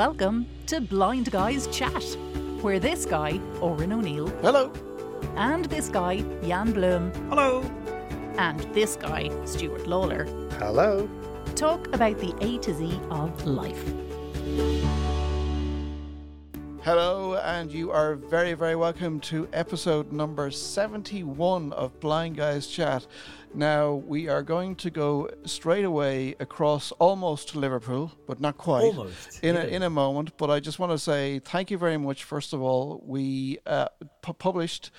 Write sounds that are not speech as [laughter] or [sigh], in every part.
Welcome to Blind Guys Chat, where this guy, Oran O'Neill, Hello. and this guy, Jan Blom, Hello. and this guy, Stuart Lawler, Hello. talk about the A to Z of life. Hello, and you are very, very welcome to episode number 71 of Blind Guys Chat. Now, we are going to go straight away across almost to Liverpool, but not quite. Almost, In, yeah. a, in a moment, but I just want to say thank you very much. First of all, we uh, pu- published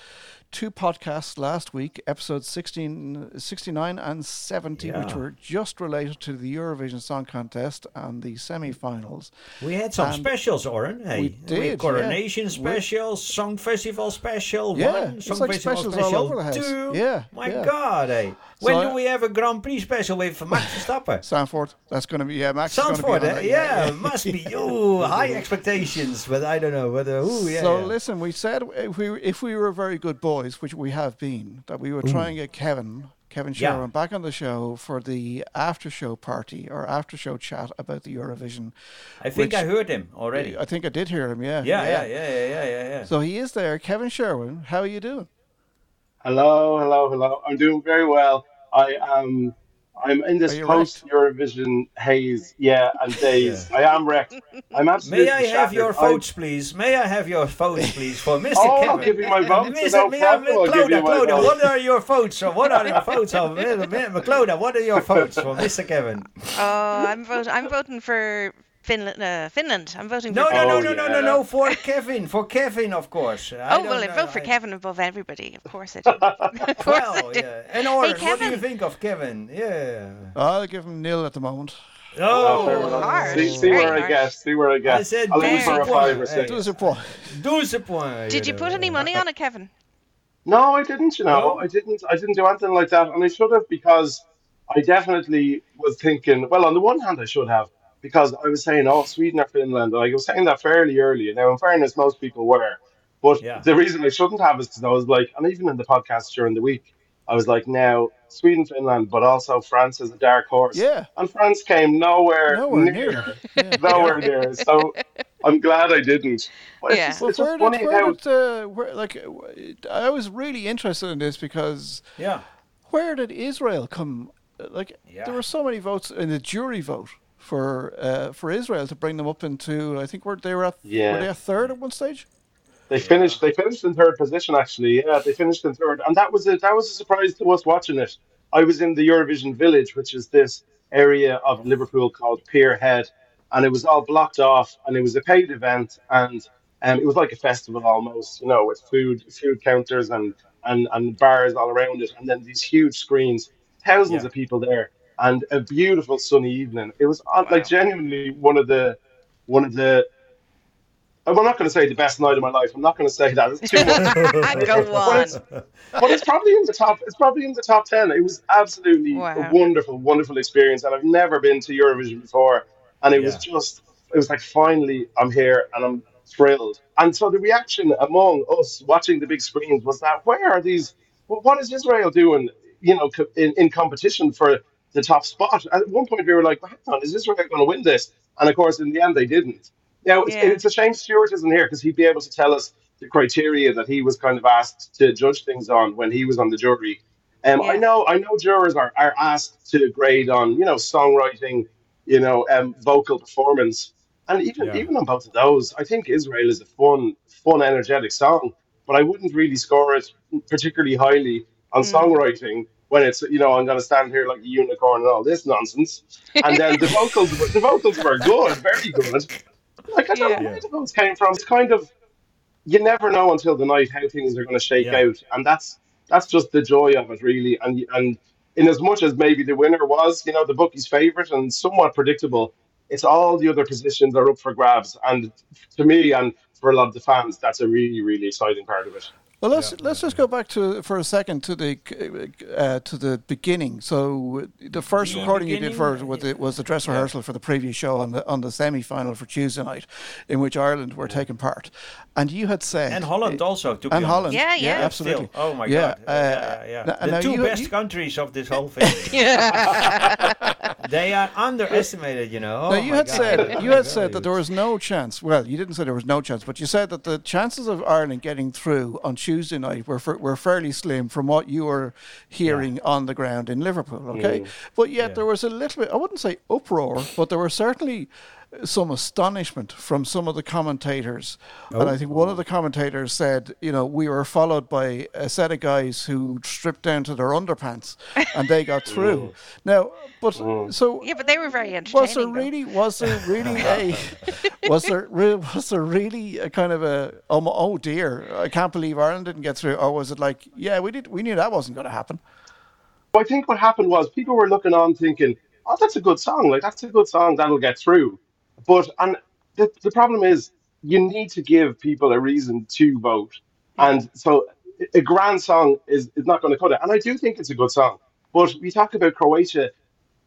two podcasts last week, episodes 16, 69 and 70, which were just related to the Eurovision Song Contest and the semi finals. We had some Um, specials, Oran. Hey, we did, coronation yeah. special, song festival special, Yeah, one, it's song like festival specials all special, over the house. two. Yeah, My yeah. God, hey. When So do we have a Grand Prix special with Max Verstappen? [laughs] Sanford, that's going to be, yeah, Max Sanford, eh? yeah, must be. [laughs] Ooh, high expectations, but I don't know whether. Ooh, yeah. so yeah. listen, we said if we if we were very good boys, which we have been, that we would trying to get Kevin, Kevin Yeah. Sherwin, back on the show for the after show party or after show chat about the Eurovision. I think I heard him already. I think I did hear him. Yeah, yeah, yeah, yeah, yeah, yeah, yeah, yeah. So he is there, Kevin Sherwin. How are you doing? Hello, hello, hello. I'm doing very well. I am. I'm in this Are you post Eurovision haze, yeah, and days. I am wrecked. I'm absolutely. May I have shattered. your I- votes, please? May I have your votes, please, for [laughs] Mr. Oh, Kevin? I'll give you my votes, Mr. no May I- problem, I'll give Clodagh, you my Clodagh, votes. what are your votes? Or what are your votes of Clodagh, what are your votes for Mr. Kevin? Oh, I'm voting. I'm voting for Finland. Uh, Finland. I'm voting No, for. no, no, Oh, no, no, yeah. no, no, for Kevin, for Kevin, of course. I Oh well, I know, vote for I- Kevin above everybody. Of course I do. [laughs] of course Well, I do. yeah. And Oran, what do you think of Kevin? Yeah. I'll give him nil at the moment. Oh, fair Oh, enough. harsh, See, see very where I harsh. get. See where I get. I said I'll leave for a five or six. Does it point? 12 points. Did you put any money on it, Kevin? No, I didn't. You know, No? I didn't. I didn't do anything like that, and I should have because I definitely was thinking. Well, on the one hand, I should have because I was saying, "Oh, Sweden or Finland." Like I was saying that fairly early. Now, in fairness, most people were, but Yeah. the reason I shouldn't have is because I was like, and even in the podcast during the week, I was like, "Now, Sweden, Finland, but also France is a dark horse." Yeah. and France came nowhere, Nowhere near, near. [laughs] Yeah. nowhere near. So I'm glad I didn't. But Yeah. it's, Well, it's just where funny did, where how did, uh, where, like, uh, I was really interested in this because Yeah. where did Israel come? Like, Yeah. there were so many votes in the jury vote for uh, for Israel to bring them up into. I think were they were at Yeah. were they a third at one stage? They finished. They finished in third position. Actually, yeah, they finished in third, and that was a that was a surprise to us watching it. I was in the Eurovision Village, which is this area of Liverpool called Pier Head, and it was all blocked off, and it was a paid event, and um, it was like a festival almost, you know, with food food counters and and and bars all around it, and then these huge screens, thousands Yeah. of people there, and a beautiful sunny evening. It was uh, like genuinely one of the one of the I'm not going to say the best night of my life. I'm not going to say that. It's too much. [laughs] Go But on. it's, but it's probably in the top. It's probably in the top ten. It was absolutely Wow. a wonderful, wonderful experience, and I've never been to Eurovision before. And it was just, it was like finally I'm here and I'm thrilled. And so the reaction among us watching the big screens was that where are these? What is Israel doing? You know, in, in competition for the top spot. At one point we were like, hang on, is Israel going to win this? And of course, in the end, they didn't. Now, it's, Yeah. it's a shame Stuart isn't here because he'd be able to tell us the criteria that he was kind of asked to judge things on when he was on the jury. Um, I know, I know, jurors are, are asked to grade on, you know, songwriting, you know, um, vocal performance, and even Yeah. even on both of those, I think Israel is a fun, fun, energetic song. But I wouldn't really score it particularly highly on songwriting when it's, you know, I'm going to stand here like a unicorn and all this nonsense. And then the [laughs] vocals, were- the vocals were good, very good. Like I don't Yeah. know where the vocals came from. It's kind of you never know until the night how things are going to shake Yeah. out, and that's that's just the joy of it, really. And and in as much as maybe the winner was, you know, the bookie's favorite and somewhat predictable, it's all the other positions are up for grabs. And to me, and for a lot of the fans, that's a really really exciting part of it. Well, let's let's just go back to for a second to the uh, to the beginning. So the first The recording you did beginning, for was the, was the dress rehearsal for the previous show on the on the semi final for Tuesday night, in which Ireland were taking part, and you had said And Holland also, to and honest. Holland, Yeah, yeah. absolutely. Still. Oh my Yeah, God. uh, yeah, yeah, yeah. The two you- best you- countries of this whole thing. [laughs] [laughs] they are underestimated, you know. Now Oh you had God. said you had said that there was no chance. Well, you didn't say there was no chance, but you said that the chances of Ireland getting through on Tuesday night were were fairly slim from what you were hearing on the ground in Liverpool. Okay, mm. but yet Yeah. there was a little bit. I wouldn't say uproar, but there were certainly some astonishment from some of the commentators. And I think one of the oh. commentators said, you know, we were followed by a set of guys who stripped down to their underpants and they got [laughs] through. now, but so Yeah, but they were very entertaining. was there though. really was there really a [laughs] was there re- was there really a kind of a oh, oh dear I can't believe Ireland didn't get through or was it like yeah we did we knew that wasn't going to happen I think what happened was people were looking on thinking, "Oh, that's a good song. Like that's a good song that'll get through." But and the the problem is you need to give people a reason to vote, and so a grand song is is not going to cut it. And I do think it's a good song. But we talk about Croatia.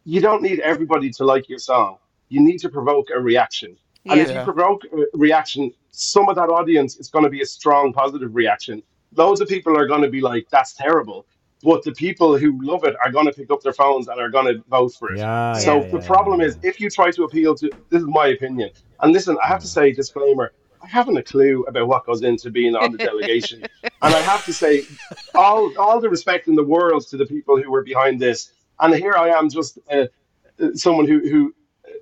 You don't need everybody to like your song. You need to provoke a reaction. And if you Yeah. provoke a reaction, some of that audience is going to be a strong positive reaction. Loads of people are going to be like, "That's terrible," but the people who love it are going to pick up their phones and are going to vote for it. Yeah, so yeah, the yeah, problem is, if you try to appeal to, this is my opinion. And listen, I have to say, disclaimer: I haven't a clue about what goes into being on the delegation, [laughs] and I have to say, all all the respect in the world to the people who were behind this. And here I am, just uh, someone who who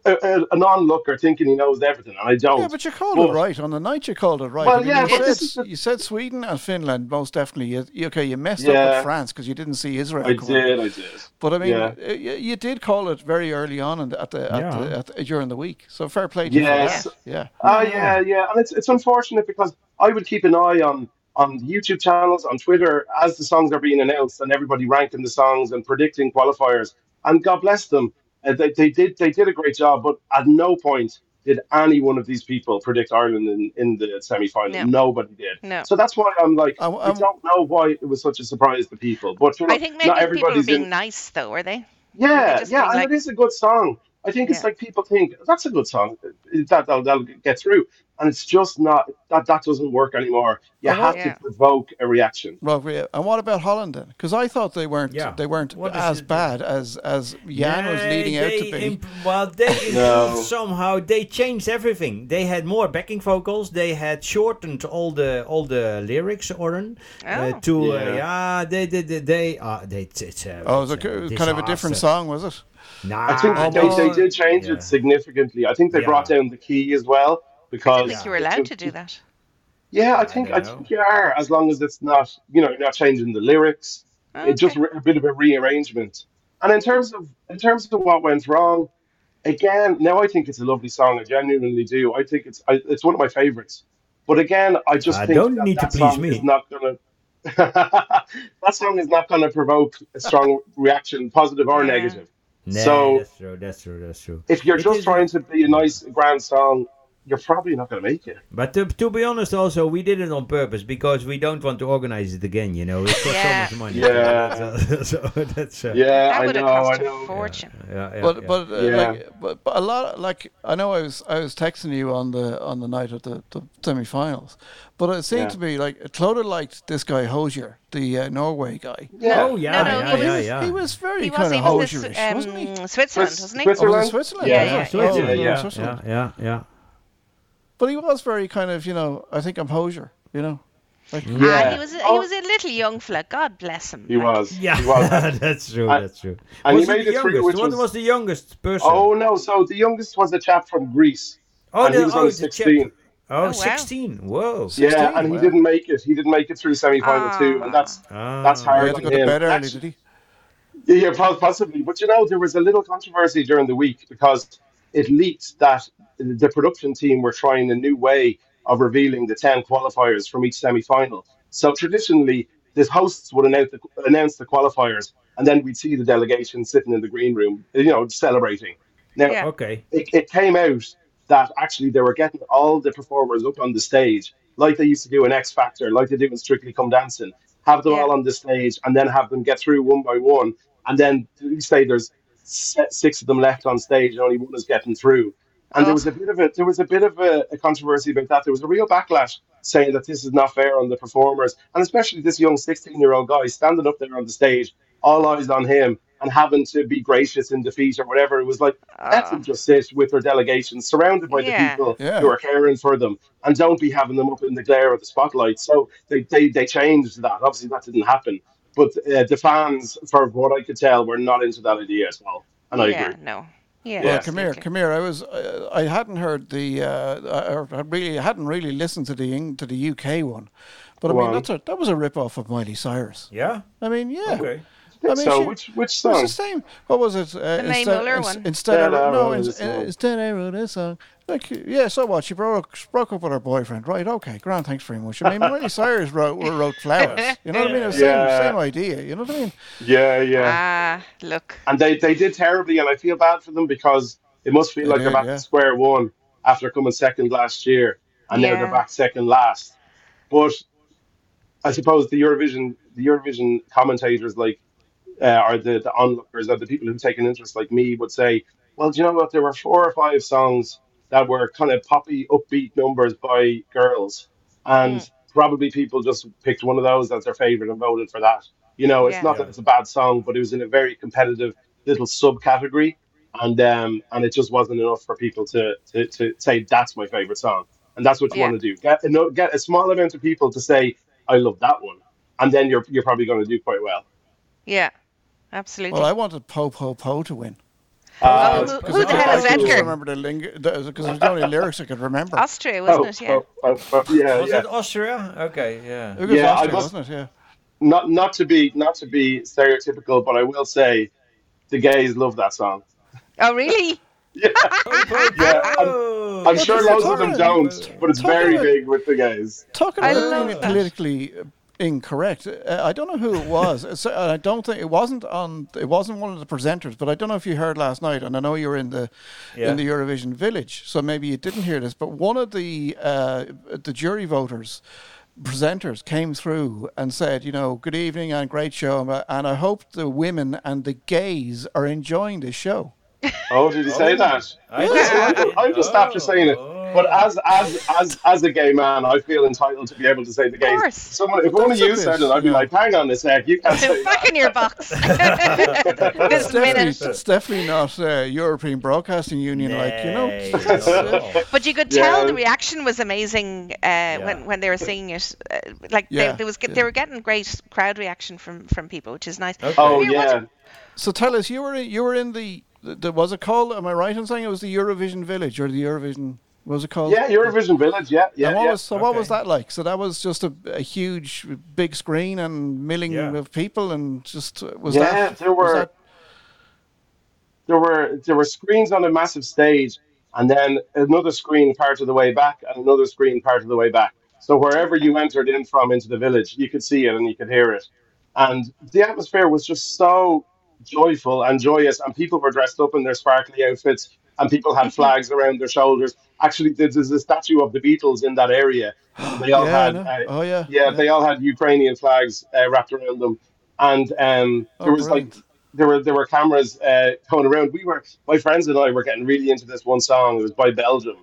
a, a, an onlooker thinking he knows everything, and I don't. yeah but you called But- it right on the night you called it right Well, I mean, yeah, you, but said, the- you said Sweden and Finland most definitely you, you- okay you messed up with France because you didn't see Israel I did, I did. but I mean Yeah. uh, you, you did call it very early on in the, at the, at Yeah. the, at the during the week so fair play to you for Yes. yeah Oh yeah, yeah, and it's it's unfortunate because I would keep an eye on on YouTube channels, on Twitter, as the songs are being announced, and everybody ranking the songs and predicting qualifiers. And God bless them, uh, they, they did they did a great job. But at no point did any one of these people predict Ireland in, in the semi final. No. Nobody did. No. So that's why I'm like, Um, I um, don't know why it was such a surprise to people. But you know, I think maybe not people were everybody's being in, nice, though, were they? yeah, just yeah, and like- it is a good song. I think it's Yeah. like people think that's a good song that that'll, that'll get through, and it's just not that that doesn't work anymore. You Oh, have yeah. to provoke a reaction. Well, yeah. and what about Holland then? Because I thought they weren't Yeah. they weren't What is as it- bad as as Jan was leading out to be. imp- well, they [laughs] No. somehow they changed everything. They had more backing vocals. They had shortened all the all the lyrics, Oran, uh, Oh. to uh, Yeah. yeah. They they they, they uh, they it's, it's uh, oh, it was a, it's, uh, it was kind of a different song, was it? Nah, I think they, Almost. they did change Yeah. it significantly. I think they Yeah. brought down the key as well I because didn't think you were allowed to do that. Yeah, I think I, don't think you are as long as it's not you know not changing the lyrics. Oh, okay. It's just a bit of a rearrangement. And in terms of in terms of what went wrong, again, now I think it's a lovely song. I genuinely do. I think it's I, it's one of my favorites. But again, I just I think don't that, need to that please song me. is not gonna. [laughs] that song is not going to provoke a strong reaction, positive or Yeah. negative. Nah, So- that's true. That's true. That's true. If you're It just is- trying to be a nice grand song, you're probably not going to make it. But to, to be honest, also we did it on purpose because we don't want to organize it again. You know, it costs Yeah. so much money. Yeah. [laughs] so, so that's uh, Yeah, That I would have know, I cost a fortune. yeah, yeah, but yeah. but, uh, Yeah. like, but but a lot like I know I was I was texting you on the on the night of the, the semi-finals, but it seemed Yeah. to me like Clodagh liked this guy Hozier, the uh, Norway guy. Yeah. oh yeah, No, no, yeah, he But yeah, he, yeah. he was very He was, kind he of in Hozierish, Swi- wasn't he? um, Switzerland, wasn't he? Oh, Switzerland? it Switzerland? Yeah, yeah, it? Switzerland, yeah, yeah, yeah, yeah, yeah. But he was very kind of, you know, I think I'm Hozier, you know. Like, Ah, Yeah. he was he Oh. was a little young fella. God bless him. He like. was. Yeah, He was. [laughs] that's true. I- that's true. and was he he made the it through, youngest? which What was- was the youngest person? Oh no! So the youngest was a chap from Greece, oh, and he was oh, only the chap- sixteen. Oh, Oh, wow. 16. Whoa. Yeah, and he didn't make it. He didn't make it through semi-final Ah. too, and that's Ah. that's he hard had to on go to him. bed early, Actually- did he? Yeah, possibly. But you know, there was a little controversy during the week because it leaked that the production team were trying a new way of revealing the 10 qualifiers from each semi final. So traditionally, the hosts would announce the, announce the qualifiers, and then we'd see the delegation sitting in the green room, you know, celebrating. Now, Yeah. Okay. it, it came out that actually they were getting all the performers up on the stage, like they used to do in X Factor, like they do in Strictly Come Dancing, have them Yeah. all on the stage, and then have them get through one by one. And then you say there's six of them left on stage, and only one is getting through. And there was a bit of a there was a bit of a, a controversy about that. There was a real backlash saying that this is not fair on the performers, and especially this young 16 year old guy standing up there on the stage, all eyes on him, and having to be gracious in defeat or whatever. It was like let Oh. them just sit with their delegation, surrounded by Yeah. the people Yeah. who are caring for them, and don't be having them up in the glare of the spotlight. So they they, they changed that. Obviously, that didn't happen, but uh, the fans, for what I could tell, were not into that idea as well, and I yeah, agree. no. Yeah, Well, Yeah. come here, come here. I was, uh, I hadn't heard the, uh, or I really hadn't really listened to the to the UK one, but I Go mean that's a, that was a rip off of Miley Cyrus. Yeah. I mean, yeah. Okay. I mean, so she- which which It's song? the same. What was it? Uh, The Mae instead, Muller ins- one. Instead of Instead I no, wrote ins- a song. instead I wrote a song. Like, yeah, so what? She broke broke up with her boyfriend, right? Okay, grand. Thanks very much. I mean, Miley Cyrus wrote wrote [laughs] flowers. You know what I mean? It's the Yeah. same, same idea. You know what I mean? Yeah, yeah. Ah, look. and they, they did terribly, and I feel bad for them because it must feel They like they're back yeah. to square one after coming second last year, and now they're back second last. But I suppose the Eurovision the Eurovision commentators like uh, or the the onlookers or the people who take an interest like me would say, well, do you know what? There were four or five songs that were kind of poppy, upbeat numbers by girls, and probably people just picked one of those as their favorite and voted for that. You know, it's Yeah. not that it's a bad song, but it was in a very competitive little subcategory, and um, and it just wasn't enough for people to, to, to say that's my favorite song, and that's what you Yeah. want to do. Get a, no- get a small amount of people to say I love that one, and then you're you're probably going to do quite well. Yeah, absolutely. Well, I wanted Po Po Po to win. Uh, who- Because who the I, hell I is couldn't Edgar? remember the because it was the only lyrics I could remember. Austria, wasn't oh, it? Yeah. oh, oh, oh, yeah, Was yeah. it Austria? Okay. Yeah. It was Yeah, I Austria, must- wasn't it? Yeah. Not not to be not to be stereotypical, but I will say the gays love that song. Oh, really? [laughs] Yeah, [laughs] yeah. I'm, Oh, I'm sure loads of them don't, but it's very about- big with the gays. Talking I about love being politically uh, incorrect, uh, I don't know who it was. [laughs] It's- uh, I don't think it wasn't on. It wasn't one of the presenters, but I don't know if you heard last night. And I know you were in the Yeah. in the Eurovision village, so maybe you didn't hear this. But one of the uh, the jury voters. Presenters came through and said, you know, good evening and great show, and- and I hope the women and the gays are enjoying this show. Oh, did he say that? I I'm, I'm just after saying it. But as as as as a gay man, I feel entitled to be able to say the gays. course. Someone, if one of you said it, I'd be like, "Hang on a sec, you can't say [laughs] Back that." in your box. [laughs] this Definitely, minute. it's definitely not uh, European Broadcasting Union, like you know. know. But you could tell Yeah. the reaction was amazing uh, when when they were singing it. Uh, like Yeah, they, there was they were getting great crowd reaction from from people, which is nice. Okay. Oh Here, what's- yeah, So tell us, you were in, you were in the, the, the was it called? Am I right in saying it was the Eurovision Village or the Eurovision? What was it called? yeah, Eurovision Village, yeah, yeah, And what yeah. was so? What was that like? So that was just a, a huge, big screen and milling Yeah. of people, and just uh, was Yeah, that? there were- that- there were there were screens on a massive stage, and then another screen part of the way back, and another screen part of the way back. So wherever you entered in from into the village, you could see it and you could hear it, and the atmosphere was just so joyful and joyous, and people were dressed up in their sparkly outfits, and people had flags around their shoulders. Actually, there's there's a statue of the Beatles in that area. [gasps] They all yeah, had know. uh, oh yeah, yeah, they all had Ukrainian flags uh, wrapped around them, and um, Oh, there was brilliant. like there were there were cameras uh, going around. We were my friends and I were getting really into this one song. It was by Belgium,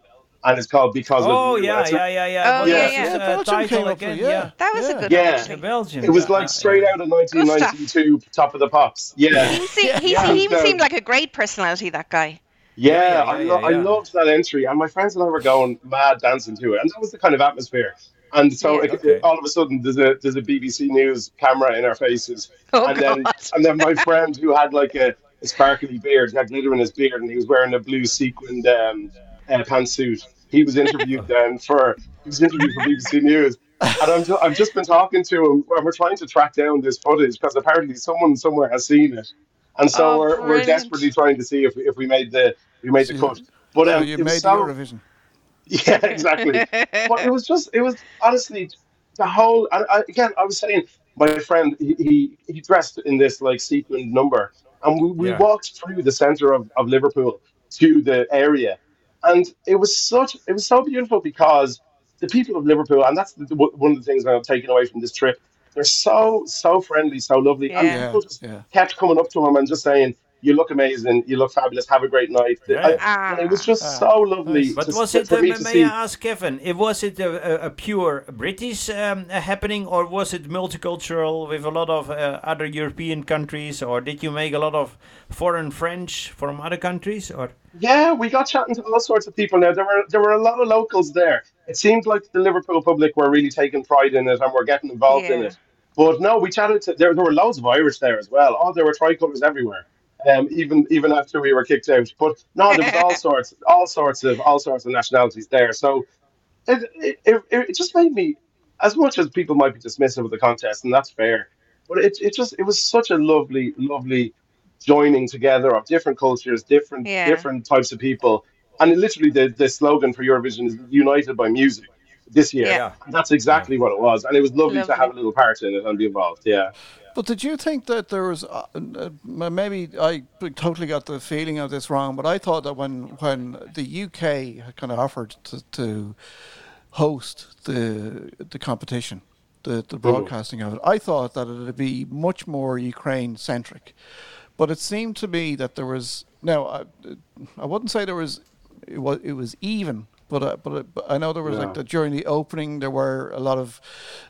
and it's called "Because Oh of You." yeah, yeah, yeah, yeah. Oh, What yeah, was yeah. his, Yeah, uh, Belgium came title up for- again? yeah. That was Yeah. a good Yeah. one. Yeah. Belgium. It was like straight yeah. out of 1992, Top of the Pops. Yeah, He, se- he, Yeah. he Yeah. seemed like a great personality. That guy. Yeah, yeah, I, yeah, lo- I loved that entry, and my friends and I were going mad dancing to it, and that was the kind of atmosphere. And so Yeah. it- Okay. all of a sudden, there's a there's a BBC News camera in our faces, [laughs] Oh and then and then my friend who had like a, a sparkly beard, he had glitter in his beard, and he was wearing a blue sequined um, uh, pantsuit. He was interviewed [laughs] then for he was interviewed for BBC News, and I'm I've just been talking to him, and we're trying to track down this footage because apparently someone somewhere has seen it, and so Oh, we're, we're desperately trying to see if if we made the we made the So- cut. But so um, you made so, the Eurovision. [laughs] yeah, exactly. but it was just, it was honestly the whole. And I, again, I was saying, my friend, he, he he dressed in this like sequined number, and we, we Yeah. walked through the center of, of Liverpool to the area, and it was such, it was so beautiful because the people of Liverpool, and that's the, one of the things I've taken away from this trip. They're so so friendly, so lovely, and people just Yeah. kept coming up to him and just saying, you look amazing, you look fabulous, have a great night. Yeah. I- and it was just so lovely. But to, was it, for uh, me may to I ask Kevin, if was it a, a, a pure British um, uh, happening or was it multicultural with a lot of uh, other European countries or did you make a lot of foreign French from other countries or? Yeah, we got chatting to all sorts of people. Now there were there were a lot of locals there. It seemed like the Liverpool public were really taking pride in it and were getting involved in it. But no, we chatted to there. There were loads of Irish there as well. Oh, there were tricolours everywhere. Um, even even after we were kicked out. But no, there was all [laughs] sorts, all sorts of all sorts of nationalities there. So it it, it, it just made me, as much as people might be dismissive of the contest, and that's fair. But it it just it was such a lovely lovely joining together of different cultures, different Yeah. different types of people. And it literally, the, the slogan for Eurovision is "United by Music" this year. Yeah. That's exactly what it was, and it was lovely, Lovely. to have a little part in it and be involved. Yeah. But did you think that there was uh, uh, maybe I totally got the feeling of this wrong, but I thought that when when the UK had kind of offered to, to host the the competition, the the broadcasting of it, I thought that it would be much more Ukraine centric. But it seemed to me that there was no, I, I wouldn't say there was it was it was even. But, uh, but, uh, but I know there was like the, during the opening there were a lot of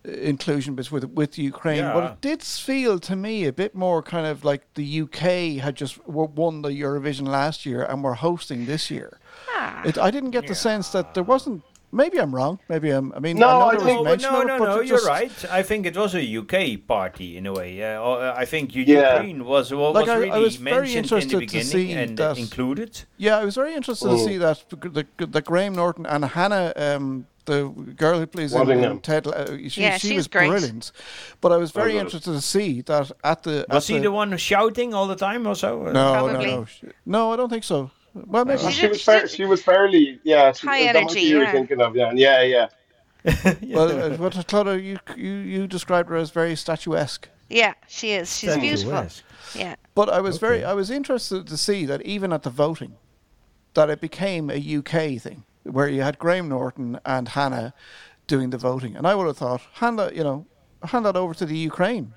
uh, inclusion bits with with Ukraine, but it did feel to me a bit more kind of like the UK had just won the Eurovision last year and were hosting this year. Ah. It, I didn't get the sense that there wasn't. Maybe I'm wrong. Maybe I'm. I mean, No, I I think- was No, no, no, no, you're just- right. I think it was a UK party in a way. Uh, uh, I think U- Yeah. Ukraine was, was Like, I- I really was very mentioned in interested the to beginning see and that- included. Yeah, I was very interested to Oh. see that the, the, the Graham Norton and Hannah, um, the girl who plays in, in Ted, uh, she, Yeah, she was great. brilliant. But I was very good. interested to see that at the. Was at he the one shouting all the time or so? No, Probably. no, no, no. I don't think so. Well, maybe. She She, was she fair, she was fairly yeah. She, High energy, be you were yeah. thinking of yeah, yeah, yeah. [laughs] Well, uh, what Clodagh, you you you described her as very statuesque. Yeah, she is. She's Thank beautiful. Yeah. But I was very, I was interested to see that even at the voting, that it became a UK thing where you had Graham Norton and Hannah doing the voting, and I would have thought hand that, you know, hand that over to the Ukraine.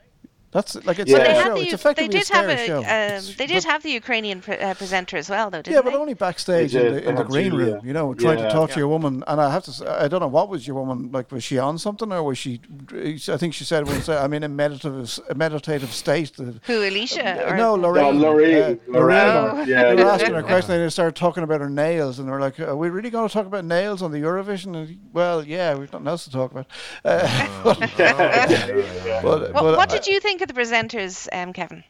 That's like it's Yeah. Well, their they, show. had the, it's effectively they did a have a, show. um, they did but- have the Ukrainian pre- uh, presenter as well, though, didn't yeah, they? but only backstage in the, in the green room, you know, trying to Yeah. talk to your woman. And I have to, say, I don't know what was your woman like. Was she on something, or was she? I think she said, "Was I'm in a meditative, a meditative state." That, Who, Alesha? Or no, No, Loreen. Loreen, uh, Loreen, Oh. yeah, they were yeah, asking her yeah. a question, and they started talking about her nails, and they were like, "Are we really going to talk about nails on the Eurovision?" And well, yeah, we've nothing else to talk about. Uh, [laughs] [laughs] but, What, but what I- did you think of the presenters, um, Kevin?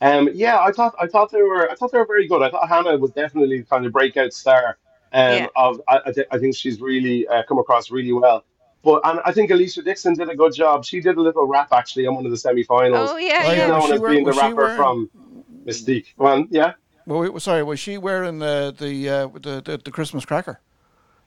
Um, yeah, I thought I thought they were I thought they were very good. I thought Hannah was definitely kind of breakout star. Um, Yeah. of I, I, thi- I think she's really uh, come across really well. But and I think Alesha Dixon did a good job. She did a little rap actually on one of the semi-finals. Oh, yeah, Oh, yeah, yeah. was known she as wear- being the rapper wearing- from Mis-Teeq. Well, yeah. well, wait, sorry, was she wearing the the uh, the, the, the Christmas cracker?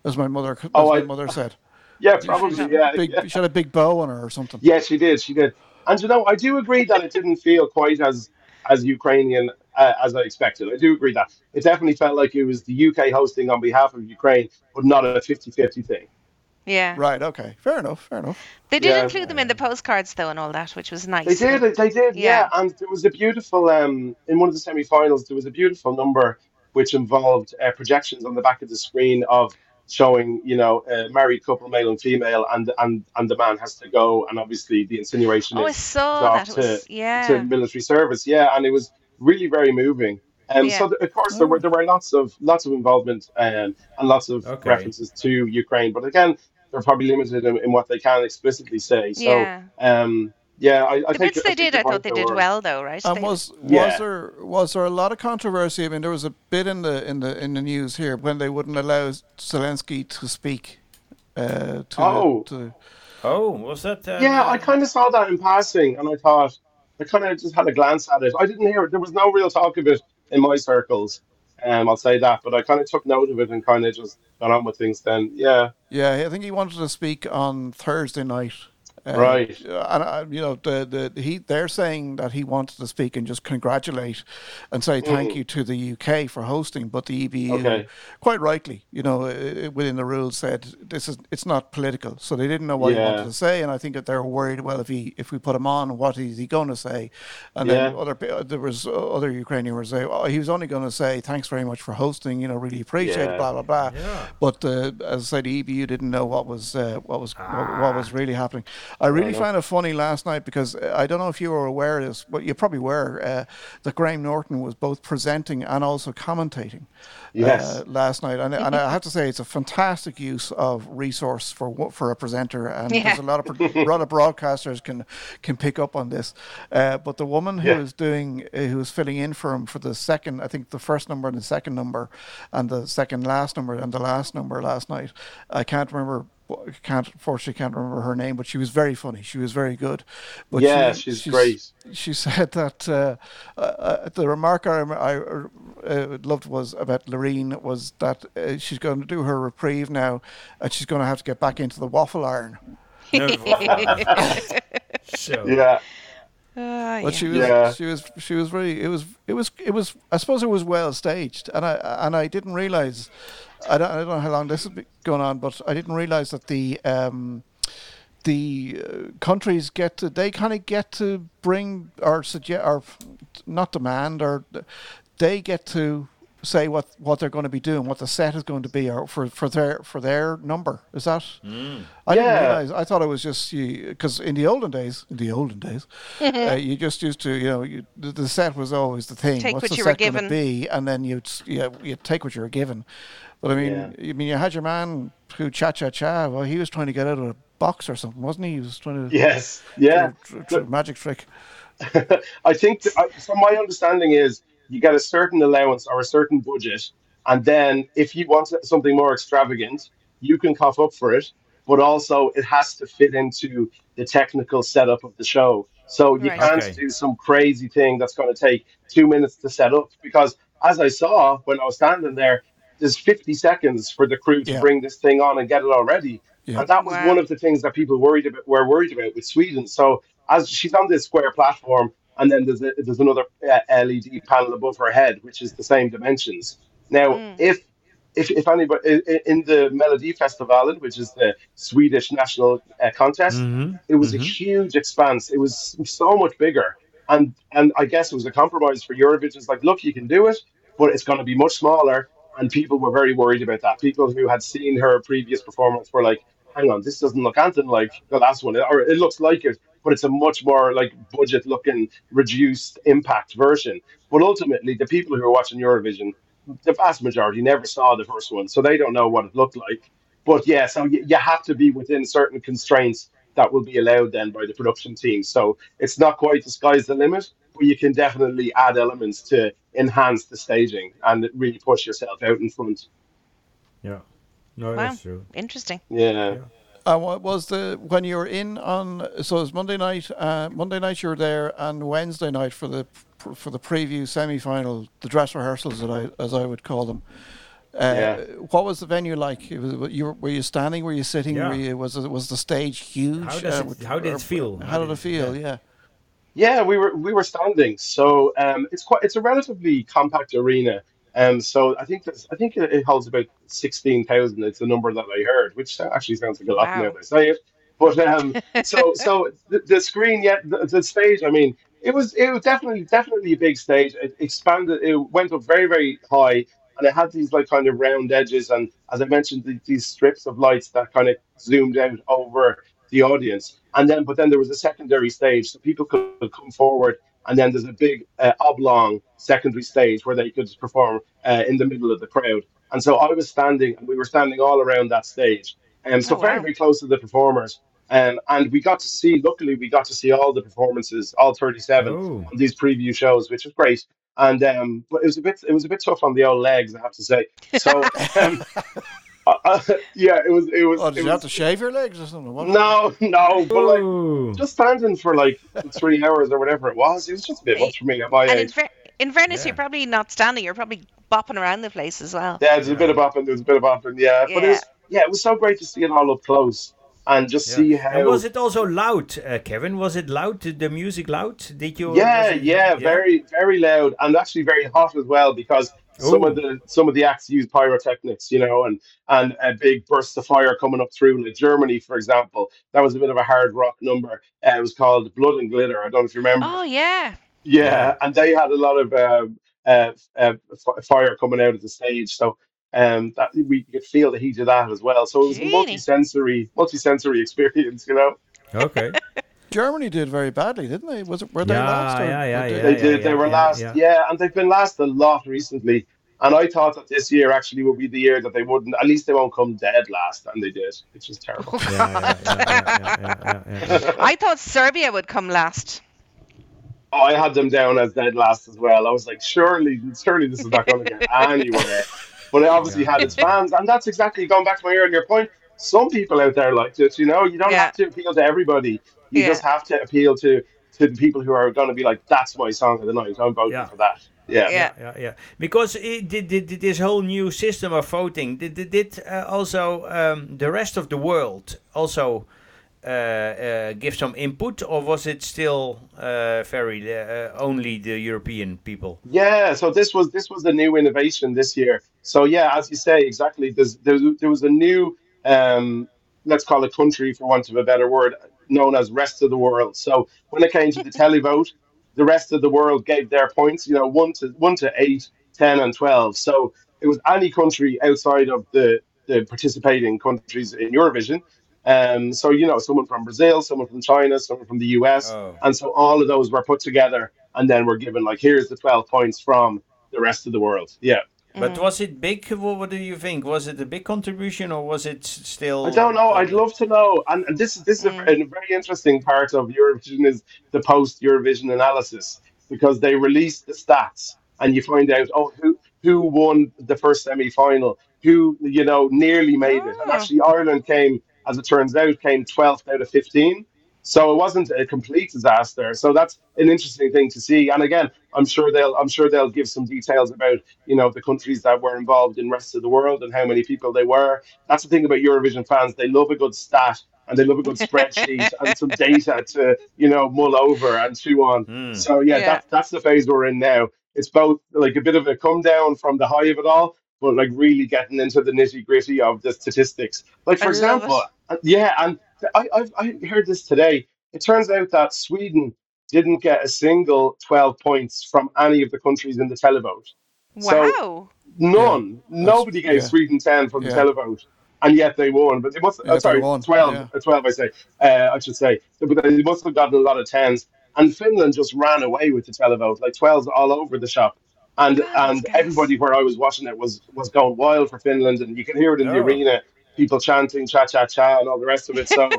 As my mother, as Oh, my I- mother said. Yeah, probably. Yeah, Big, yeah. She had a big bow on her or something. Yeah, she did. She did. And you know, I do agree that it didn't feel quite as as Ukrainian uh, as I expected. I do agree that it definitely felt like it was the UK hosting on behalf of Ukraine, but not a 50-50 thing. Yeah. Right. Okay. Fair enough. Fair enough. They did Yeah. include them in the postcards, though, and all that, which was nice. They did. They did. Yeah. Yeah. And there was a beautiful um in one of the semi-finals. There was a beautiful number which involved uh, projections on the back of the screen of showing, you know, a married couple, male and female, and and and the man has to go, and obviously the insinuation Oh, I is saw off that. It was, to yeah. military service. Yeah, and it was really very moving. Um, Yeah. So th- of course there were there were lots of lots of involvement um, and lots of Okay. references to Ukraine, but again they're probably limited in, in what they can explicitly say. So Yeah. um, yeah, I, I The think bits I they think did, I thought they did were- well, though, right? And They- was was Yeah. there was there a lot of controversy? I mean, there was a bit in the in the in the news here when they wouldn't allow Zelensky to speak. Uh, to, Oh. to Oh, was that? Uh, Yeah, I kind of saw that in passing, and I thought I kind of just had a glance at it. I didn't hear it. There was no real talk of it in my circles. Um, I'll say that, but I kind of took note of it and kind of just got on with things. Then, yeah, yeah, I think he wanted to speak on Thursday night Uh, Right. and uh, you know the, the he they're saying that he wanted to speak and just congratulate and say thank you to the UK for hosting, but the EBU Mm. Okay. quite rightly, you know, uh, within the rules said this is it's not political, so they didn't know what he wanted to say, and I think that they're worried. Well, if he if we put him on, what is he going to say? And then other there was other Ukrainian were saying, oh, he was only going to say thanks very much for hosting, you know, really appreciate, it, Yeah. blah blah blah. Yeah. But uh, as I said, the EBU didn't know what was uh, what was what, what was really happening. I really found it funny last night because uh, I don't know if you were aware of this, but you probably were. Uh, that Graham Norton was both presenting and also commentating. Yes. Uh, last night, and, and I have to say it's a fantastic use of resource for for a presenter, and Yeah. there's a lot of a lot of broadcasters can can pick up on this. Uh, but the woman who Yeah. was doing uh, who was filling in for him for the second, I think the first number and the second number, and the second last number and the last number last night, I can't remember. Can't fortunately can't remember her name, but she was very funny. She was very good. But Yeah, she, she's great. She said that uh, uh, uh, the remark I, I uh, loved was about Loreen was that uh, she's going to do her reprieve now, and she's going to have to get back into the waffle iron. [laughs] So Yeah. Ah, But yeah. she was, Yeah. she was, she was very. It was, it was, it was. I suppose it was well staged, and I and I didn't realize. I don't, I don't know how long this has been going on, but I didn't realize that the um, the uh, countries get to they kind of get to bring or suggest or not demand or they get to say what, what they're going to be doing, what the set is going to be, or for, for their for their number. Is that? I didn't Yeah. realize. I thought it was just because in the olden days, in the olden days, [laughs] uh, you just used to you know you, the, the set was always the thing. Take What's what the you were set going to given. be, and then you'd s- yeah you take what you were given. But I mean, Yeah. I mean, you had your man who cha cha cha. Well, he was trying to get out of a box or something, wasn't he? He was trying to [laughs] Yes. Yeah. tr- tr- tr- magic trick. [laughs] I think, th- I- from my understanding, is you get a certain allowance or a certain budget, and then if you want something more extravagant, you can cough up for it. But also, it has to fit into the technical setup of the show. So you Right. can't Okay. do some crazy thing that's going to take two minutes to set up. Because as I saw when I was standing there, there's 50 seconds for the crew to Yeah. bring this thing on and get it all ready. Yeah. And that was Wow. one of the things that people worried about were worried about with Sweden. So as she's on this square platform, and then there's a, there's another uh, LED panel above her head, which is the same dimensions. Now, if if if anybody i- i- in the Melody Festival, which is the Swedish national uh, contest, it was a huge expanse. It was so much bigger, and and I guess it was a compromise for Eurovision. It's like, look, you can do it, but it's going to be much smaller. And people were very worried about that. People who had seen her previous performance were like, hang on, this doesn't look anything like the last one, or it looks like it, but it's a much more like budget looking, reduced impact version. But ultimately, the people who are watching Eurovision, the vast majority never saw the first one, so they don't know what it looked like. But yeah, so you, you have to be within certain constraints that will be allowed then by the production team. So it's not quite the sky's the limit, but you can definitely add elements to enhance the staging and really push yourself out in front. yeah, no, Wow. that's true. Interesting. Yeah. Uh, what was the when you were in on? So it was Monday night. Uh, Monday night you were there, and Wednesday night for the for the preview semi final, the dress rehearsals, that I, as I would call them. Uh, Yeah. What was the venue like? It was, you were, were you standing? Were you sitting? Yeah. Were you, was it, was the stage huge? How does Uh, it- with- how did it feel? How How did did it it- feel? Yeah. Yeah, we were we were standing. So um, it's quite it's a relatively compact arena. Um, so I think that's I think it, it holds about sixteen thousand. It's the number that I heard, which actually sounds like a lot Wow. now that I say it. But um, so [laughs] so the, the screen, yeah, the, the stage. I mean, it was it was definitely definitely a big stage. It expanded. It went up very very high, and it had these like kind of round edges, and as I mentioned, the, these strips of lights that kind of zoomed out over the audience. And then, but then there was a secondary stage, so people could come forward. And then there's a big uh, oblong secondary stage where they could perform uh, in the middle of the crowd. And so I was standing, and we were standing all around that stage, and so Oh, very wow. very close to the performers. Um, and we got to see, luckily, we got to see all the performances, all 37 Oh. on these preview shows, which was great. And um, but it was a bit, it was a bit tough on the old legs, I have to say. So, [laughs] um, uh, uh, yeah, it was, it was. Oh, did it you have to shave your legs or something? What- no, [laughs] no, but like Ooh. just standing for like three hours or whatever it was, it was just a bit much for me at my And in, age. ver- in fairness, Yeah. you're probably not standing. You're probably bopping around the place as well. Yeah, there's a bit of bopping, there's a bit of bopping, yeah. But it was, Yeah. yeah, it was so great to see it all up close. And just Yeah. see how. And was it also loud, uh, Kevin? Was it loud? The music loud? Did you? yeah, it- yeah, very, very loud, and actually very hot as well because some of the some of the acts use pyrotechnics, you know, and and a big burst of fire coming up through. Like Germany, for example, that was a bit of a hard rock number. Uh, it was called Blood and Glitter. I don't know if you remember. Oh yeah. Yeah, Yeah. and they had a lot of um, uh, uh, f- fire coming out of the stage, so um, that we could feel the heat of that as well. So it was a multi-sensory, multi-sensory experience, you know. Okay. [laughs] Germany did very badly, didn't they? Was it were they Yeah, last? Or, yeah, yeah, or did- yeah, They did. they were yeah, last, yeah. yeah. and they've been last a lot recently. And I thought that this year actually would be the year that they wouldn't. At least they won't come dead last, and they did, which is terrible. [laughs] Yeah, yeah, yeah, yeah, yeah, yeah, yeah, yeah. [laughs] I thought Serbia would come last. Oh, I had them down as dead last as well. I was like, surely, surely this is not going to get anywhere. But it obviously had its fans, and that's exactly going back to my earlier point. Some people out there liked it. You know, you don't Yeah. have to appeal to everybody. You Yeah. just have to appeal to to the people who are going to be like, "That's my song of the night. I'm voting Yeah. for that." Yeah. Yeah. yeah, yeah. Because it, did, did, did this whole new system of voting did did, did uh, also um, the rest of the world also give some input, or was it still uh, very uh, only the European people? Yeah, so this was this was the new innovation this year. So yeah, as you say, exactly. There, there was a new, um, let's call it country for want of a better word, known as rest of the world. So when it came to the televote, the rest of the world gave their points. You know, one to one to eight, ten, and twelve. So it was any country outside of the the participating countries in Eurovision. Um, so you know, someone from Brazil, someone from China, someone from the US, Oh. and so all of those were put together, and then we're given like here's the twelve points from the rest of the world. Yeah, But was it big? What, what do you think? Was it a big contribution, or was it still? I don't know. I'd love to know. And, and this is this is a, a very interesting part of Eurovision is the post Eurovision analysis because they release the stats and you find out oh who who won the first semi final, who you know nearly made it, and Oh. actually Ireland came as it turns out came twelfth out of fifteen. So it wasn't a complete disaster. So that's an interesting thing to see. And again, I'm sure they'll I'm sure they'll give some details about you know the countries that were involved in rest of the world and how many people they were. That's the thing about Eurovision fans; they love a good stat and they love a good [laughs] spreadsheet and some data to you know mull over and chew on. Hmm. So yeah, Yeah. that's that's the phase we're in now. It's both like a bit of a come down from the high of it all, but like really getting into the nitty gritty of the statistics. Like for I example, uh, yeah, and I, I've I heard this today. It turns out that Sweden didn't get a single 12 points from any of the countries in the televote. So- Wow. None. Nobody gave yeah. Sweden 10 from the televote. And yet they won. But they must, Yeah, uh, sorry, 12, yeah. uh, 12, I say, uh, I should say. But they must have gotten a lot of 10s. And Finland just ran away with the televote, like 12s all over the shop. And Goodness, and guys. everybody where I was watching it was was going wild for Finland, and you can hear it in the Oh. arena, people chanting cha cha cha and all the rest of it. So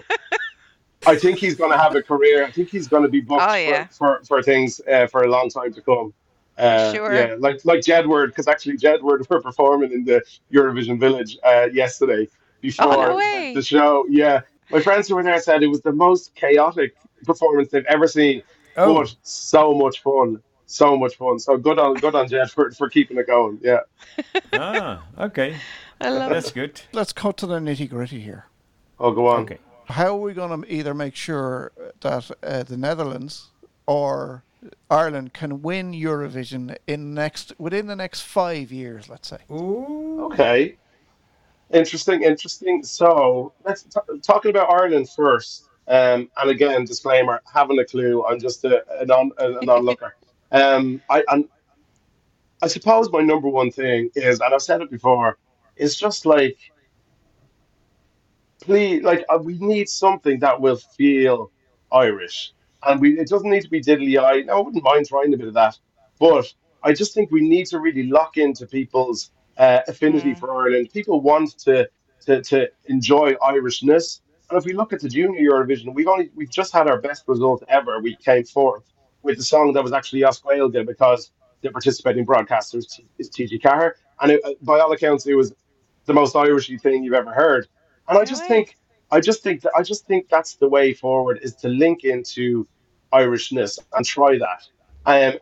[laughs] I think he's going to have a career. I think he's going to be booked Oh, yeah. for, for, for things uh, for a long time to come. Uh, Sure. Yeah, like like Jedward, because actually Jedward [laughs] were performing in the Eurovision Village uh, yesterday before Oh, no way. the show. Yeah, my friends who were there said it was the most chaotic performance they've ever seen, Oh. but so much fun, so much fun. So good on good on Jedward for for keeping it going. Yeah. [laughs] ah, okay, I love it. that's good. Let's cut to the nitty gritty here. Oh, go on. Okay. How are we going to either make sure that uh, the Netherlands or Ireland can win Eurovision in next within the next five years? Let's say. Ooh. Okay. Interesting, interesting. So let's t- talking about Ireland first. Um, and again, disclaimer: haven't a clue. I'm just a, a non a, a [laughs] non-looker. Um, I and I suppose my number one thing is, and I've said it before, is just like, please, like uh, we need something that will feel Irish, and we it doesn't need to be diddly eye. I wouldn't mind trying a bit of that, but I just think we need to really lock into people's uh, affinity Mm. for Ireland. People want to, to to enjoy Irishness, and if we look at the Junior Eurovision, we've only we've just had our best result ever. We came fourth with the song that was actually as Gaeilge because the participating broadcaster is TG4, and it, uh, by all accounts, it was the most Irishy thing you've ever heard. And I just think, I just think that I just think that's the way forward is to link into Irishness and try that. Um,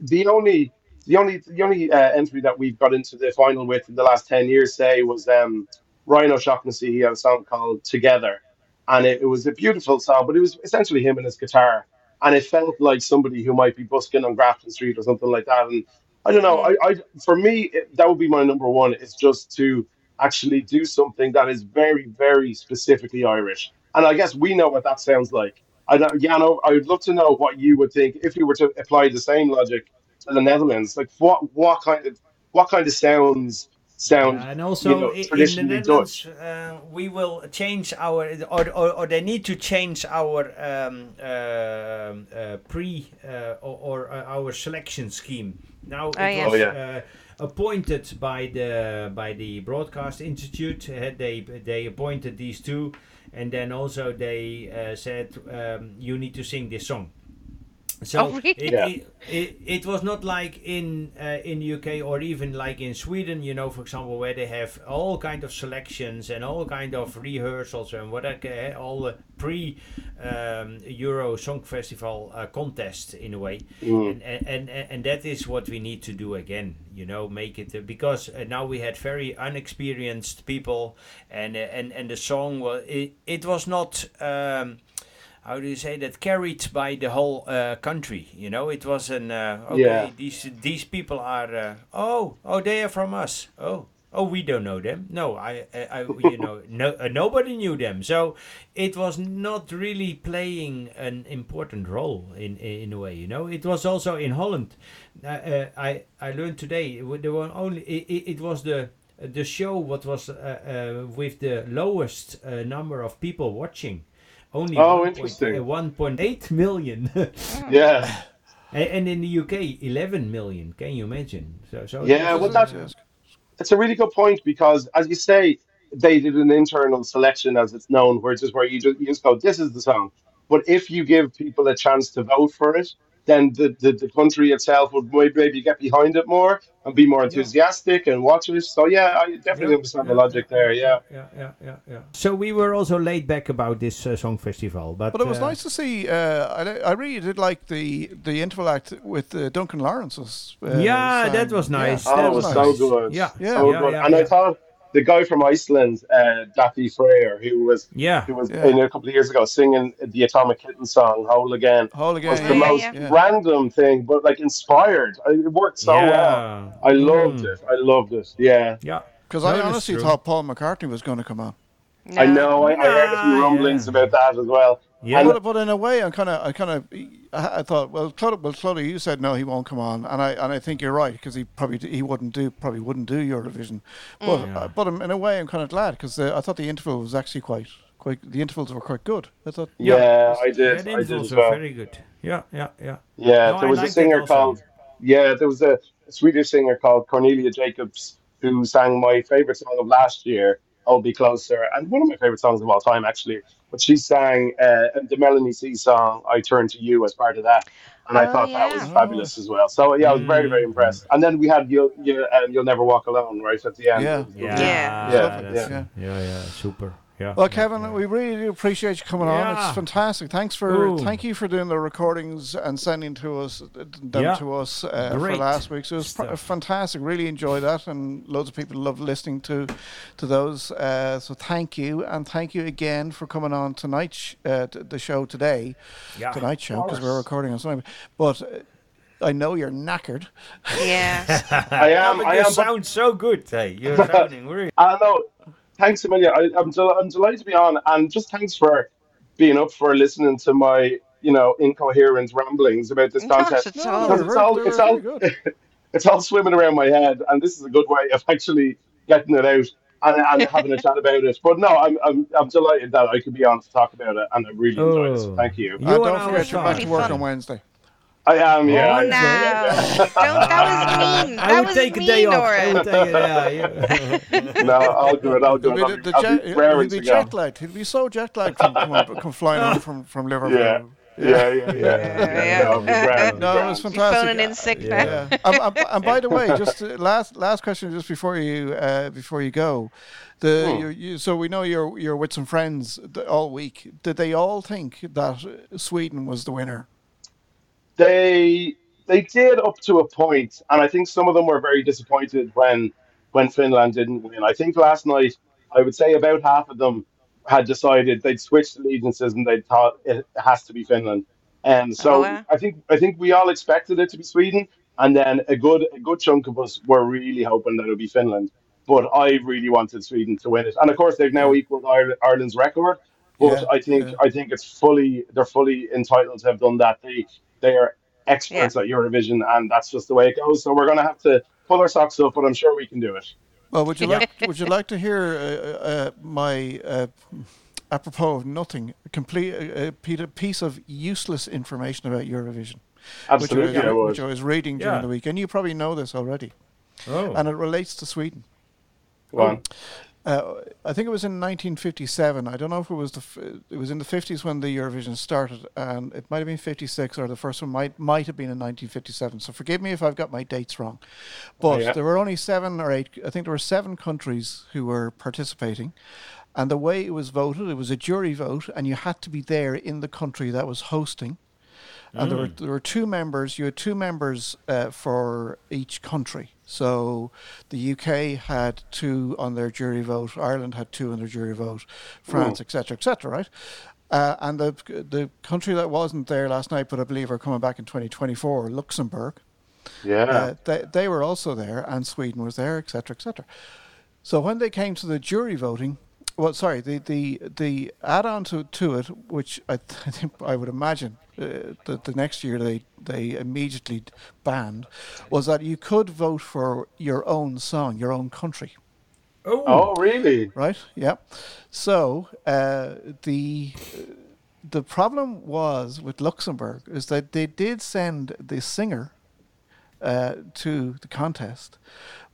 the only the only the only uh, entry that we've got into the final with in the last ten years, say, was um, Ryan O'Shaughnessy. He had a song called "Together," and it, it was a beautiful song, but it was essentially him and his guitar, and it felt like somebody who might be busking on Grafton Street or something like that. And I don't know, I, I for me it, that would be my number one is just to actually do something that is very, very specifically Irish. And I guess we know what that sounds like. I don't, Jano, I would love to know what you would think if you were to apply the same logic to the Netherlands. Like what what kind of what kind of sounds sound Yeah, and also you know, i- in the Netherlands, uh, we will change our, or, or, or they need to change our um, um, uh, pre uh, or, or uh, our selection scheme. Now it yes. was Oh, yeah. uh, appointed by the by the Broadcast Institute. Uh, they they appointed these two, and then also they uh, said um, you need to sing this song. So Oh, really? it, Yeah. it, it, it was not like in uh, in the UK or even like in Sweden, you know, for example, where they have all kind of selections and all kind of rehearsals and what uh, all the pre um, Euro Song Festival uh, contest in a way, and, and and and that is what we need to do again. You know, make it uh, because uh, now we had very unexperienced people, and uh, and and the song was it, it was not. Um, how do you say that carried by the whole uh, country you know? It was an uh, okay Yeah. these these people are uh, oh oh they are from us. Oh oh we don't know them. No i i, I [laughs] you know no uh, nobody knew them. So it was not really playing an important role in in a way you know? It was also in holland. Uh, uh, i i learned today it there were only it, it, was the the show what was with the lowest uh, number of people watching only Oh, 1.8 interesting. uh, 1.8 million [laughs] Yeah. and and in the uk 11 million can you imagine so so Yeah, it well, that- It's a really good point because, as you say, they did an internal selection, as it's known, where it's just where you just, you just go, "This is the song." But if you give people a chance to vote for it, then the, the, the country itself would maybe get behind it more and be more enthusiastic and watch it. So yeah, I definitely Yeah, understand yeah, the logic there. Yeah. yeah yeah yeah yeah so we were also laid back about this uh, song festival but But it was uh, nice to see. Uh, I, I really did like the the interval act with uh, Duncan Laurence's. Uh, Yeah, sang. that was nice. Yeah, Oh, That it was nice. so good. Yeah, Yeah. so yeah, good. yeah, and I yeah. thought the guy from Iceland, uh, Daði Freyr, who was yeah who was Yeah. in a couple of years ago singing the Atomic Kitten song "Whole Again." Whole again. was Yeah, the yeah, most yeah. random thing, but like inspired. It worked so well. I loved Mm. it. I loved it. Yeah. yeah Because I honestly thought Paul McCartney was going to come on. I know. I, I heard a few rumblings yeah. about that as well. yeah But, but in a way, I'm kind of, I kind of, I, I thought, well, Clodagh, well, Clodagh, you said no, he won't come on, and I and I think you're right because he probably he wouldn't do probably wouldn't do Eurovision, but Yeah. uh, but in a way, I'm kind of glad because I thought the interval was actually quite quite the intervals were quite good. I thought, Yeah, Yeah. I did. yeah, I the did intervals as were well. very good yeah yeah yeah Yeah, No, there was a singer called. Yeah, there was a Swedish singer called Cornelia Jacobs who sang my favorite song of last year, "I'll Be Closer," and one of my favorite songs of all time, actually. But she sang uh, the Melanie C song, "I Turn to You" as part of that, and I Oh, thought that was yeah. fabulous as well. So yeah, I was very very Mm. impressed. And then we had "You'll you, um, You'll Never Walk Alone" right at the end. Yeah. yeah Yeah. yeah Yeah, yeah. yeah yeah super yeah Well, Kevin, yeah. we really do appreciate you coming on. It's fantastic. Thanks for Ooh. thank you for doing the recordings and sending to us them Yeah. to us uh, for Great last week. So it was pr- fantastic. Really enjoyed that, and loads of people loved listening to to those. Uh, so thank you, and thank you again for coming on tonight's uh, t- the show today, yeah tonight's show because we're recording on Sunday. But uh, I know you're knackered. Yeah. [laughs] I am. I you am. but- sound so good hey you're [laughs] sounding really I know. Thanks, Amelia. I, I'm, del- I'm delighted to be on, and just thanks for being up for listening to my, you know, incoherent ramblings about this Not contest. at all. Because it's all, it's all, [laughs] it's all swimming around my head, and this is a good way of actually getting it out and, and having a chat about it. But no, I'm, I'm, I'm delighted that I could be on to talk about it, and I really enjoyed it. So Oh. thank you. You and don't forget you're back star. to work Fun. on Wednesday. I am, yeah. Oh, I am, no. that was [laughs] mean. I would was take mean, a day off. I Nora. would take it, yeah, yeah. [laughs] yeah. No, I'll do it. I'll do He'll it. be, the, I'll, the jet, be he'll be jet lagged. He'll be so jet lagged from, come, come flying [laughs] home from, from Liverpool. Yeah. Yeah, yeah, yeah. Yeah, yeah. No, it'll be No, it was You're fantastic. phoning in sick Yeah. now. Yeah. and, and- and by the way, just uh, last last question, just before you uh, before you go, the Hmm. you, you, so we know you're you're with some friends th- all week. Did they all think that uh, Sweden was the winner? They they did up to a point, and I think some of them were very disappointed when when Finland didn't win. I think last night I would say about half of them had decided they'd switched allegiances and they thought it has to be Finland. And so Oh, wow. I think I think we all expected it to be Sweden, and then a good a good chunk of us were really hoping that it would be Finland. But I really wanted Sweden to win it, and of course they've now equalled Ireland's record. But Yeah, I think yeah. I think it's fully they're fully entitled to have done that. They they are experts at Eurovision, and that's just the way it goes. So we're going to have to pull our socks up, but I'm sure we can do it. Well, would you like would you like to hear uh, uh, my uh, apropos of nothing, complete a, a piece of useless information about Eurovision, Absolutely, which, I I was, would. which I was reading during Yeah. the week, and you probably know this already, Oh. and it relates to Sweden. Go on. Uh, I think it was in 1957. I don't know if it was the f- it was in the 50s when the Eurovision started, and it might have been 56 or the first one might might have been in 1957. So forgive me if I've got my dates wrong, but yeah. there were only seven or eight. I think there were seven countries who were participating, and the way it was voted, it was a jury vote, and you had to be there in the country that was hosting. And there were there were two members. You had two members uh, for each country. So the UK had two on their jury vote. Ireland had two on their jury vote. France, etc., etc. right? Uh, and the the country that wasn't there last night, but I believe are coming back in 2024, Luxembourg. Yeah. Uh, they they were also there, and Sweden was there, etc., etc. So when they came to the jury voting, well, sorry, the the the add-on to to it, which I, th- [laughs] I think I would imagine uh, that the next year they they immediately banned, was that you could vote for your own song, your own country, oh. oh, really? right? Yeah. So uh, the the problem was with Luxembourg is that they did send the singer uh, to the contest,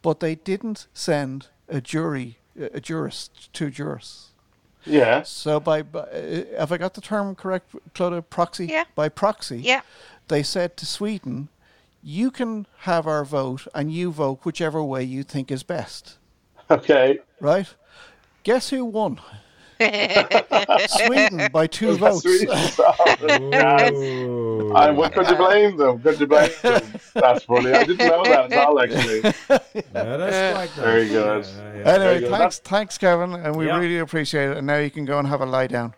but they didn't send a jury, a jurist, two jurists. Yeah. So by, by uh, have I got the term correct, Clodagh? Proxy. Yeah. By proxy. Yeah. They said to Sweden, "You can have our vote, and you vote whichever way you think is best." Okay. Right? Guess who won? [laughs] Sweden by two [laughs] That's votes. really yes. Oh. I, what could you blame them? Could you blame them? That's funny. I didn't know that at all, actually. [laughs] Yeah, that's quite nice. Very good. Yeah, yeah, yeah. Anyway, good. thanks, thanks, Kevin, and we Yeah. really appreciate it. And now you can go and have a lie down.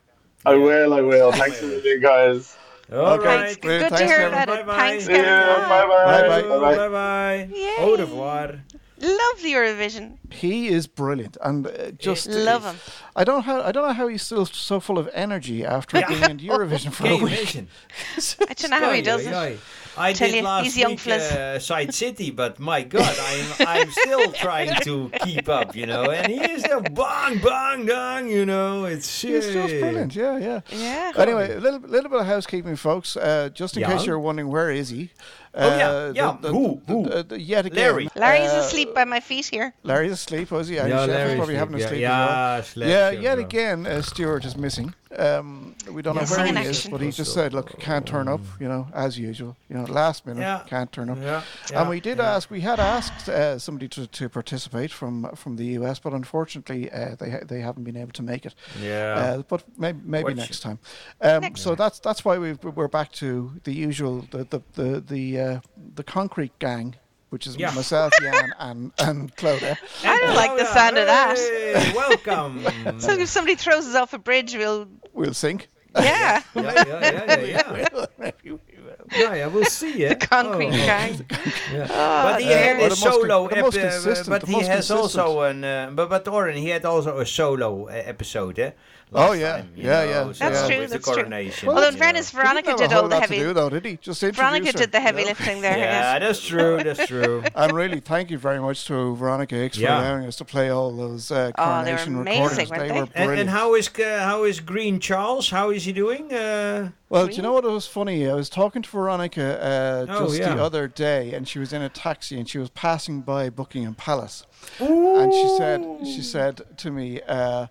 I will, I will. Thanks a million, guys. All Okay. right. Thanks. Brilliant. Good to hear Kevin. about it. Bye-bye. Thanks, Kevin. Bye bye. Bye-bye. Bye Bye bye. Au revoir. Love the Eurovision. He is brilliant, and uh, just Love him. I don't how I don't know how he's still so full of energy after Yeah. [laughs] being in Eurovision for a week. [laughs] I don't know how he does it. Oy. I Tell did you, last he's week fliss. uh, SightCity, but my God, I'm I'm still [laughs] trying to keep up, you know. And he is still bang, bang, bang, you know. It's He's just uh, brilliant. Yeah, yeah. Yeah. Anyway, a little, little bit of housekeeping, folks. Uh, just in Yeah. case you're wondering where is he. Oh, yeah, Uh, yeah. Who? Who? the- the- yet again. Larry. Larry's uh, asleep by my feet here. Larry's asleep, was he? Yeah, Yeah, Larry's probably having a asleep, sleep yeah. Yeah, yeah, yeah, yet again, uh, Stuart is missing. Um, we don't know where he in is, but he just said, "Look, can't turn up." You know, as usual. You know, last minute, Yeah. can't turn up. Yeah, yeah, and we did yeah. ask, we had asked uh, somebody to, to participate from from the US, but unfortunately, uh, they they haven't been able to make it. Yeah. Uh, but maybe maybe Which- next time. Um, Next so that's that's why we've, we're back to the usual the the the the, uh, the concrete gang, which is Yeah. myself, Jan, and and Clodagh. [laughs] I don't like the sound of that. Welcome. [laughs] So if somebody throws us off a bridge, we'll. We'll sink. Yeah. yeah, yeah, yeah, yeah, yeah. Maybe we will. Yeah, yeah, we'll see. Eh? The concrete Oh, gang. [laughs] Yeah. Oh, but he dear. had a solo, con- ep- uh, but he has also an. Uh, but but Oran, he had also a solo uh, episode, eh? Oh, yeah. time, Yeah, know, yeah, That's yeah. true, With that's the true. coronation. Although in you fairness, know. Veronica He didn't have a all the heavy. to do, though, did he? Just Veronica introduce did the heavy you know? lifting there. Yeah, yes. that's true. That's [laughs] true. And really, thank you very much to Veronica Hicks for allowing us to play all those uh, Oh, they were amazing, recordings. weren't they they? were And, brilliant. and how is uh, how is Green Charles? How is he doing? Uh, Well, do you know what was funny? I was talking to Veronica uh, Oh, just the other day, and she was in a taxi, and she was passing by Buckingham Palace, and she said, she said to me, uh,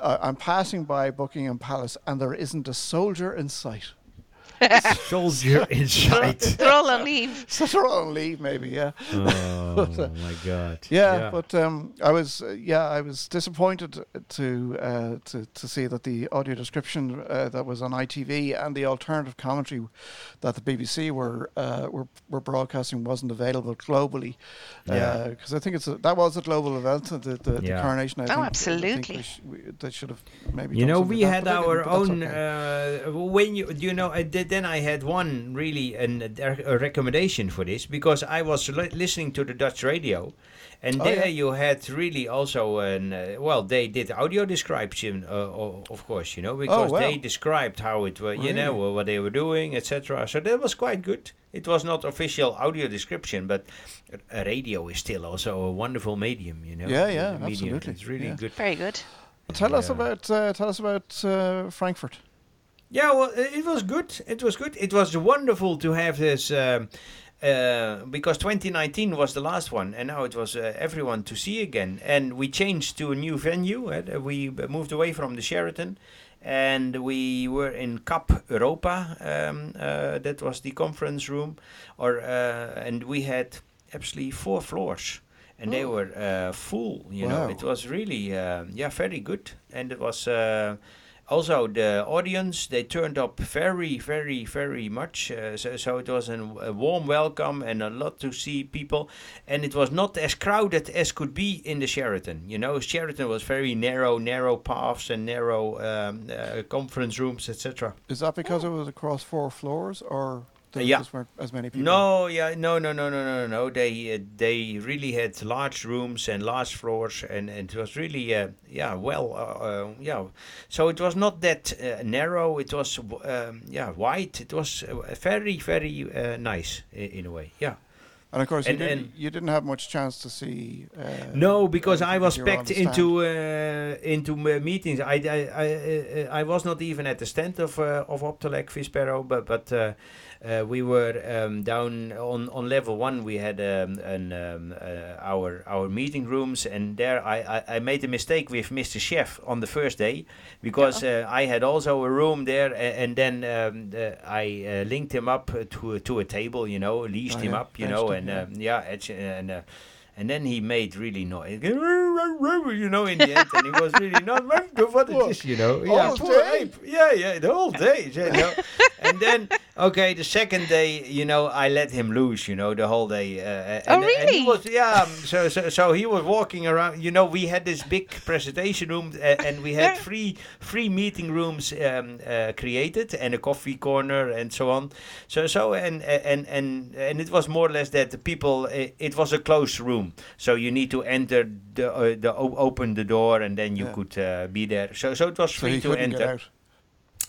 uh, "I'm passing by Buckingham Palace, and there isn't a soldier in sight." Soldier inside. They're all on leave. So they're all on leave, maybe. Yeah. oh [laughs] my god. Yeah, but um, I was uh, yeah I was disappointed to uh, to to see that the audio description uh, that was on ITV and the alternative commentary that the BBC were uh, were were broadcasting wasn't available globally. Yeah. because I think it's a, that was a global event. uh, The the, the coronation. I Oh, think, I think absolutely. we sh- we, they should have maybe. you done know we had that, but they our didn't, but that's own okay. uh, when you you know I did, then i had one really an, a recommendation for this because i was li- listening to the dutch radio and Oh, there yeah. you had really also an uh, well they did audio description uh, of course you know because Oh, wow. they described how it was you know what they were doing etc so that was quite good it was not official audio description but a radio is still also a wonderful medium you know Yeah, yeah, medium. absolutely, it's really yeah. good Very good. Tell us about uh, tell us about uh, Frankfurt. Yeah, well, it was good. It was good. It was wonderful to have this um, uh, because 2019 was the last one, and now it was uh, everyone to see again. And we changed to a new venue. Uh, we moved away from the Sheraton, and we were in Kap Europa. Um, uh, that was the conference room, or uh, and we had actually four floors. And they Oh. were uh, full, you know. It was really, uh, yeah, very good. And it was uh, also the audience they turned up very very very much. Uh, so, so it was an, a warm welcome and a lot to see people. And it was not as crowded as could be in the sheraton you know? Sheraton was very narrow narrow paths and narrow um, uh, conference rooms etc Is that because it was across four floors, or Yeah. just weren't as many people? no yeah no no no no no no they uh, they really had large rooms and large floors and, and it was really uh, yeah well uh, uh, yeah so it was not that uh, narrow it was um, yeah wide it was uh, very very uh, nice in, in a way yeah And of course, you, And- didn't, and- you didn't have much chance to see. Uh, No, because I was you packed into uh, into meetings. I I, I, I was not even at the stand of uh, of Optelec Vispero, but but uh, uh, we were um, down on, on level one. We had um, an um, uh, our our meeting rooms, and there I, I, I made a mistake with Mr. Chef on the first day because uh, I had also a room there, and then um, uh, I uh, linked him up uh, to a, to a table, you know, leased Oh, him yeah, up, you know, and yeah. um, yeah, and. Uh, and then he made really noise, you know, in the end, and he was really not good what What? is this, you know? Yeah, All poor day? ape. Yeah, yeah, the whole day, you know. [laughs] and then, okay, the second day, you know, I let him loose, you know, the whole day. Uh, Oh, and, and he was, yeah. um, So, so, so he was walking around. You know, we had this big presentation room, uh, and we had [laughs] three three meeting rooms um, uh, created, and a coffee corner, and so on. So, so, and and and and it was more or less that the people. It, it was a closed room, so you need to enter the uh, the open the door, and then you Yeah. could uh, be there. So, so it was so free to enter.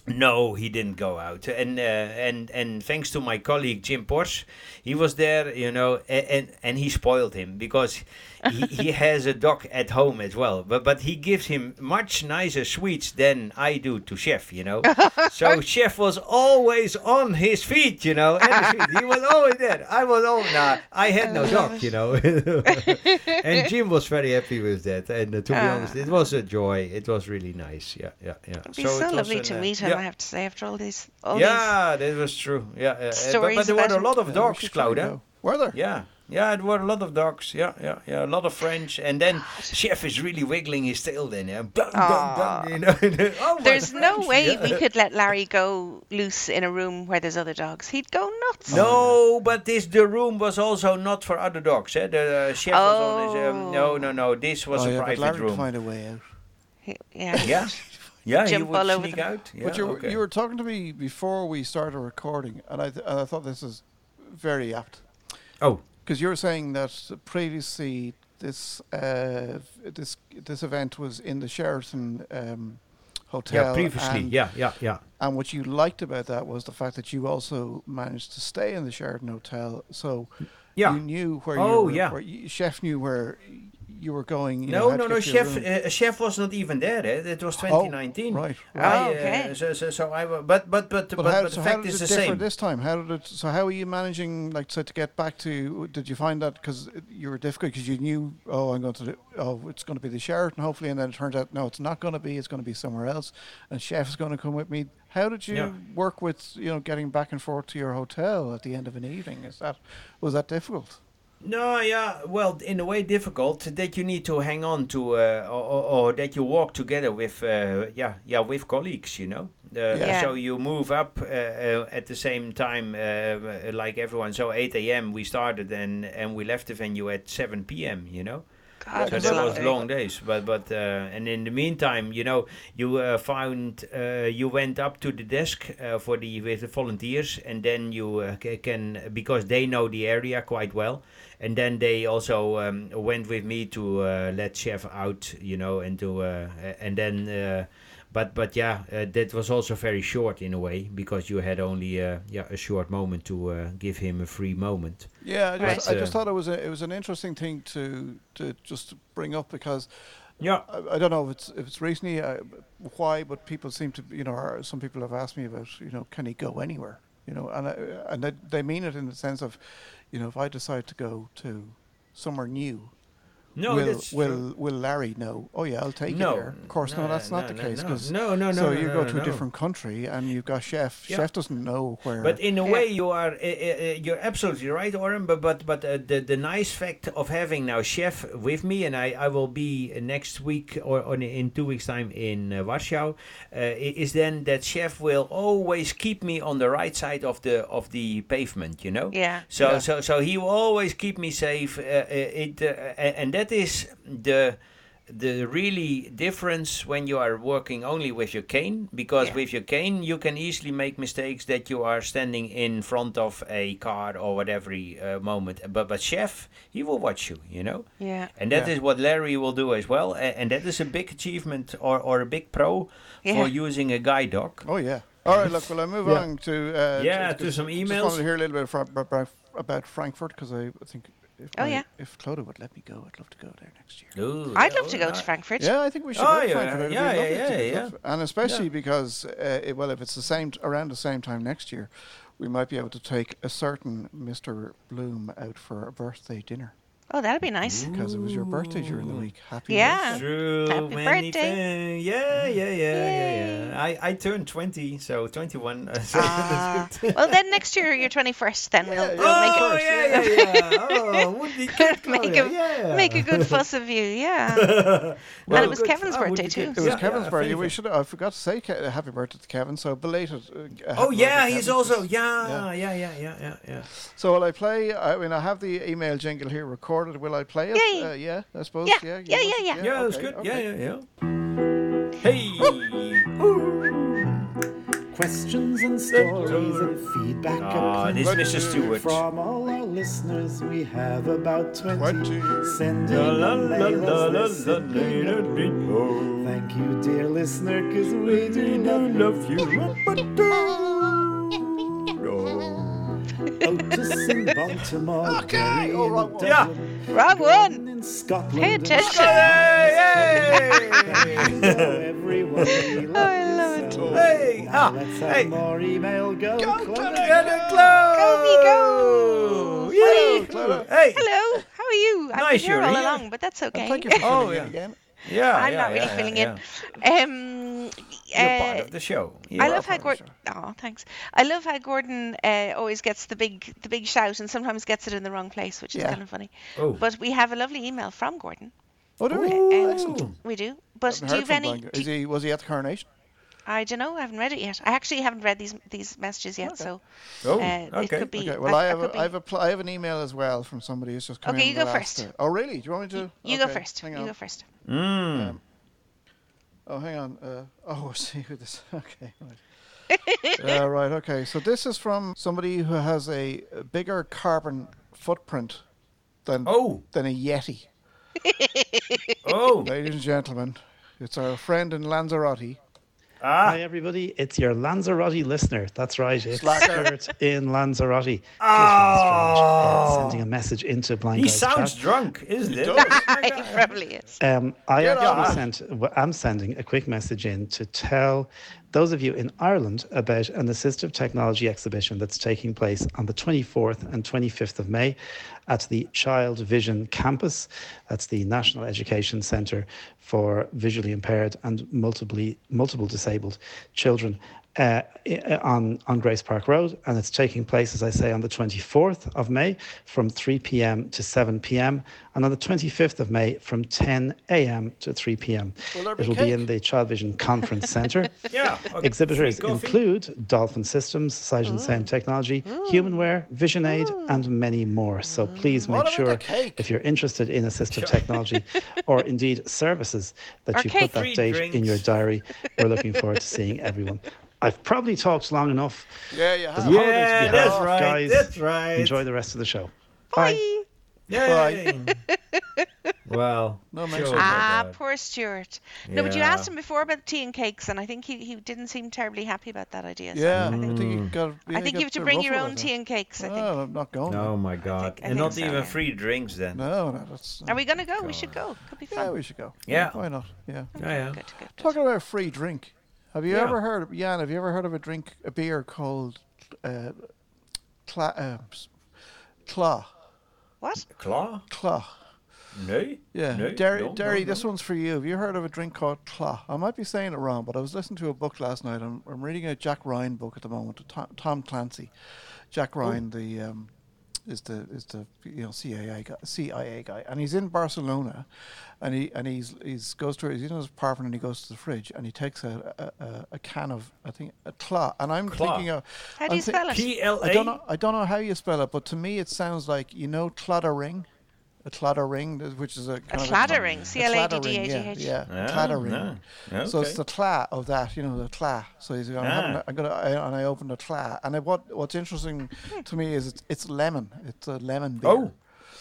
No, he didn't go out, and uh, and and thanks to my colleague Jim Porsche, he was there, you know, and and, and he spoiled him because he, he has a dog at home as well, but but he gives him much nicer sweets than I do to Chef, you know. [laughs] so Chef was always on his feet, you know, at he was always there. I was all nah, I had no dog, you know, [laughs] and Jim was very happy with that. And uh, to be Ah. honest, it was a joy. It was really nice. Yeah, yeah, yeah. It'd be it so, was lovely an, to uh, meet him, yeah. I have to say, after all these all Yeah, that was true. Yeah, uh, uh, but, but there were a lot of dogs, should Clodagh. Were there? Yeah, yeah, there were a lot of dogs. Yeah, yeah, yeah, a lot of French. And then Chef is really wiggling his tail. Then, yeah, dun, dun, dun, you know. [laughs] oh, my these. There's no French, way yeah. we could let Larry go loose in a room where there's other dogs. He'd go nuts. No, but this the room was also not for other dogs. Eh? The uh, chef was on his. Um, no, Oh. no, no. This was oh, a yeah, but private Larry would room. find a way out. He- Yeah. [laughs] Yeah, yeah. he would all over sneak out. Yeah, but you were, okay. you were talking to me before we started recording, and I th- and I thought this is very apt Oh, because you were saying that previously this uh, this this event was in the Sheraton um, hotel. yeah. Previously, and, yeah, yeah, yeah. And what you liked about that was the fact that you also managed to stay in the Sheraton hotel, so Yeah. you knew where Oh, you were, yeah. where you, chef knew where you were going. You No, had no, no. get to your Chef, room. uh, chef was not even there. Eh? It was 2019. right. Oh, I, uh, okay. so, so, so I, wa- but, but, but, but, But, how, but so the how fact is it the same. this time? How did it? So how are you managing? Like, so to get back to, did you find that because you were difficult because you knew, oh, I'm going to, do, oh, it's going to be the Sheraton, hopefully, and then it turns out, no, it's not going to be. It's going to be somewhere else, and chef is going to come with me. How did you Yeah. work with, you know, getting back and forth to your hotel at the end of an evening? Is that was that difficult? No, yeah, well, in a way difficult that you need to hang on to, uh, or, or, or that you walk together with, uh, yeah, yeah, with colleagues, you know. Uh, Yeah. So you move up uh, uh, at the same time, uh, like everyone. So 8 a.m. we started and and we left the venue at 7 p.m. You know. God, So that was day. long days, but but uh, and in the meantime, you know, you uh, found uh, you went up to the desk uh, for the with the volunteers, and then you uh, can because they know the area quite well, and then they also um, went with me to uh, let chef out, you know, and to uh, and then. Uh, but but yeah, uh, that was also very short in a way because you had only uh, yeah a short moment to uh, give him a free moment. Yeah, I just, Right. I just Uh, thought it was a, it was an interesting thing to to just bring up because Yeah. I, I don't know if it's if it's recently uh, why, but people seem to you know some people have asked me about you know can he go anywhere you know and I, and they, they mean it in the sense of you know if I decide to go to somewhere new. No, will that's will will Larry know? Oh yeah, I'll take No, you there. Of course, no, no, that's not the no, case no. 'cause- No, no, no, So no, you no, go no, to a different country and you've got chef. Yeah. Chef doesn't know where. But in a Yeah. way, you are uh, uh, you're absolutely right, Oran. But but but uh, the the nice fact of having now chef with me, and I, I will be uh, next week or, or in two weeks time in uh, Warsaw, uh, is then that chef will always keep me on the right side of the of the pavement. You know. Yeah. So Yeah. so so he will always keep me safe. Uh, uh, it uh, and that is the the really difference when you are working only with your cane because Yeah. with your cane you can easily make mistakes that you are standing in front of a car or whatever uh, moment but but chef he will watch you you know Yeah. and that is Yeah. what larry will do as well a- and that is a big achievement or, or a big pro Yeah. for using a guide dog Oh yeah. All right. Look, will I move Yeah. on to uh, Yeah, j- to just- some Just emails. wanted to hear a little bit about, about Frankfurt because I think if Oh, my- yeah. if Clodagh would let me go, I'd love to go there next year. Ooh, I'd yeah, love to go to. Frankfurt. Yeah, I think we should Oh, go to yeah, Frankfurt. It'd yeah, yeah, yeah, yeah. And especially because, uh, it, well, if it's the same around the same time next year, we might be able to take a certain Mr. Blom out for a birthday dinner Oh, that'd be nice. because it was your birthday during the week. Happy Yeah. birthday. True, Happy many birthday. things. Yeah, yeah, yeah, yeah, Yay. yeah. I, I turned 20, so 21. uh, so Ah. [laughs] well, then next year you're 21st. Then we'll, Yeah, we'll yeah. make oh, it. yeah, yeah, yeah. Oh, would [laughs] be good, Make a- yeah. Make a good fuss of you, yeah. Well, it was good. Kevin's would birthday too. It was Yeah, Kevin's yeah, birthday. We should. I forgot to say ca- happy birthday to Kevin. So belated. Uh, Oh, yeah, he's Kevin. also. Yeah, yeah, yeah, yeah, yeah, yeah. So will I play? I mean, I have the email jingle here recorded. Will I play it? Yeah, Uh, yeah I suppose. Yeah, Yeah, you yeah, want yeah, to- yeah. Yeah, that's okay, good. okay. Yeah, yeah, yeah. Hey! Questions and stories and feedback. Ah, and this But- Mr. Stuart. From all our listeners, we have about 20. 20. Send la, la. Thank you, dear listener, because we do love you. Love you. Otis in Baltimore, Okay, Gary oh, one. Yeah. Dublin, Wrong one. In Scotland. Pay attention. Hey! [laughs] everyone, we love Oh, I love it. so. Hey! Ah! let's have Hey! more email go. Go, Clodagh. Clodagh. Get! Go, me, go. Yay! Clodagh. Hey! Hello, how are you? I've Nice been here all here. along, but that's okay. Thank you for [laughs] Oh, yeah. again. Yeah, I'm yeah, not really yeah, filling yeah. in. Um, You're part uh, of the show. I love how Gordon. Oh, thanks. I love how Gordon uh, always gets the big, the big shout, and sometimes gets it in the wrong place, which is Yeah. kind of funny. Oh. But we have a lovely email from Gordon. Oh, do we? Ooh. Excellent. We do. But do you have any? Do- Is he? Was he at the coronation? I don't know. I haven't read it yet. I actually haven't read these these messages yet, Okay. so Oh, uh, it okay. could be. Okay. Well, that- I have. could A, be- I have a. Pl- I have an email as well from somebody who's just come in. Okay, in. you go first. uh, oh, really? Do you want me to? You go okay, first. Hang You on. go first. Mm. Um, Oh, hang on. Uh, oh, I [laughs] see who this. Okay, right. [laughs] uh, right. Okay. So this is from somebody who has a, a bigger carbon footprint than Oh, than a Yeti. oh. Ladies and gentlemen, it's our friend in Lanzarote. Ah, Hi, everybody. It's your Lanzarote listener. That's right. It's Slacker. Stuart in Lanzarote. Oh. sending a message into Blind he Guys sounds chat. drunk, isn't it? it [laughs] probably is. Um, I Get actually on. sent. I'm sending a quick message in to tell those of you in Ireland about an assistive technology exhibition that's taking place on the 24th and 25th of May at the ChildVision Campus. That's the National Education Centre for visually impaired and multiply multiple disabled children. Uh, uh, on on Grace Park Road, and it's taking place, as I say, on the 24th of May from 3 p.m. to 7 p.m. and on the 25th of May from 10 a.m. to 3 p.m. Will It'll be cake? in the ChildVision Conference [laughs] Centre. Yeah. okay. Exhibitors include Dolphin Systems, Sight and ah. Sound Technology, ah. Humanware, Vision Aid, ah. and many more. So please make about sure, if you're interested in assistive technology [laughs] or indeed services, that Or you cake. put that Free date in your diary. We're looking forward to [laughs] seeing everyone. I've probably talked long enough. Yeah, you have. Yeah, be that's had. right. Guys, That's right. Enjoy the rest of the show. Bye. Yay. [laughs] well, No sure mention. Ah, poor Stuart. No, but you asked him before about tea and cakes, and I think he, he didn't seem terribly happy about that idea. so Yeah, I I think, think you got. I think you have to bring your own tea and cakes. I think. No, I'm not going. Oh my God! I and not so, even yeah. free drinks then. No, no, that's. Are we gonna go? We should go. Could be fun. Yeah, we should go. Yeah. Why not? Yeah. Yeah, yeah. Good, good, good. Talking about a free drink. Have you Yeah. ever heard, of, Jan? Have you ever heard of a drink, a beer called uh, Cla, uh, Claw? What? Claw? Claw. No. Yeah, No, Derry. no, Derry, no, this one's for you. Have you heard of a drink called Claw? I might be saying it wrong, but I was listening to a book last night. I'm, I'm reading a Jack Ryan book at the moment. Tom, Tom Clancy. Jack Oh. Ryan, the um, is the is the you know CIA guy, CIA guy, and he's in Barcelona, and he and he's he's goes to he's in his apartment and he goes to the fridge and he takes a a, a, a can of I think a claw, and I'm Claw. thinking of How do I'm you thi- spell it? P L I don't know. I don't know how you spell it, but to me it sounds like you know claddering, a claddering, which is a A kind of claddering. a C L A D D A G claddering, H. Yeah, yeah, Ah, claddering. no. So it's the cla of that, you know, the cla. So he's going, I'm, Ah. a, I'm gonna, I, and I open the cla, and I, what what's interesting to me is it's, it's lemon. It's a lemon beer. Oh,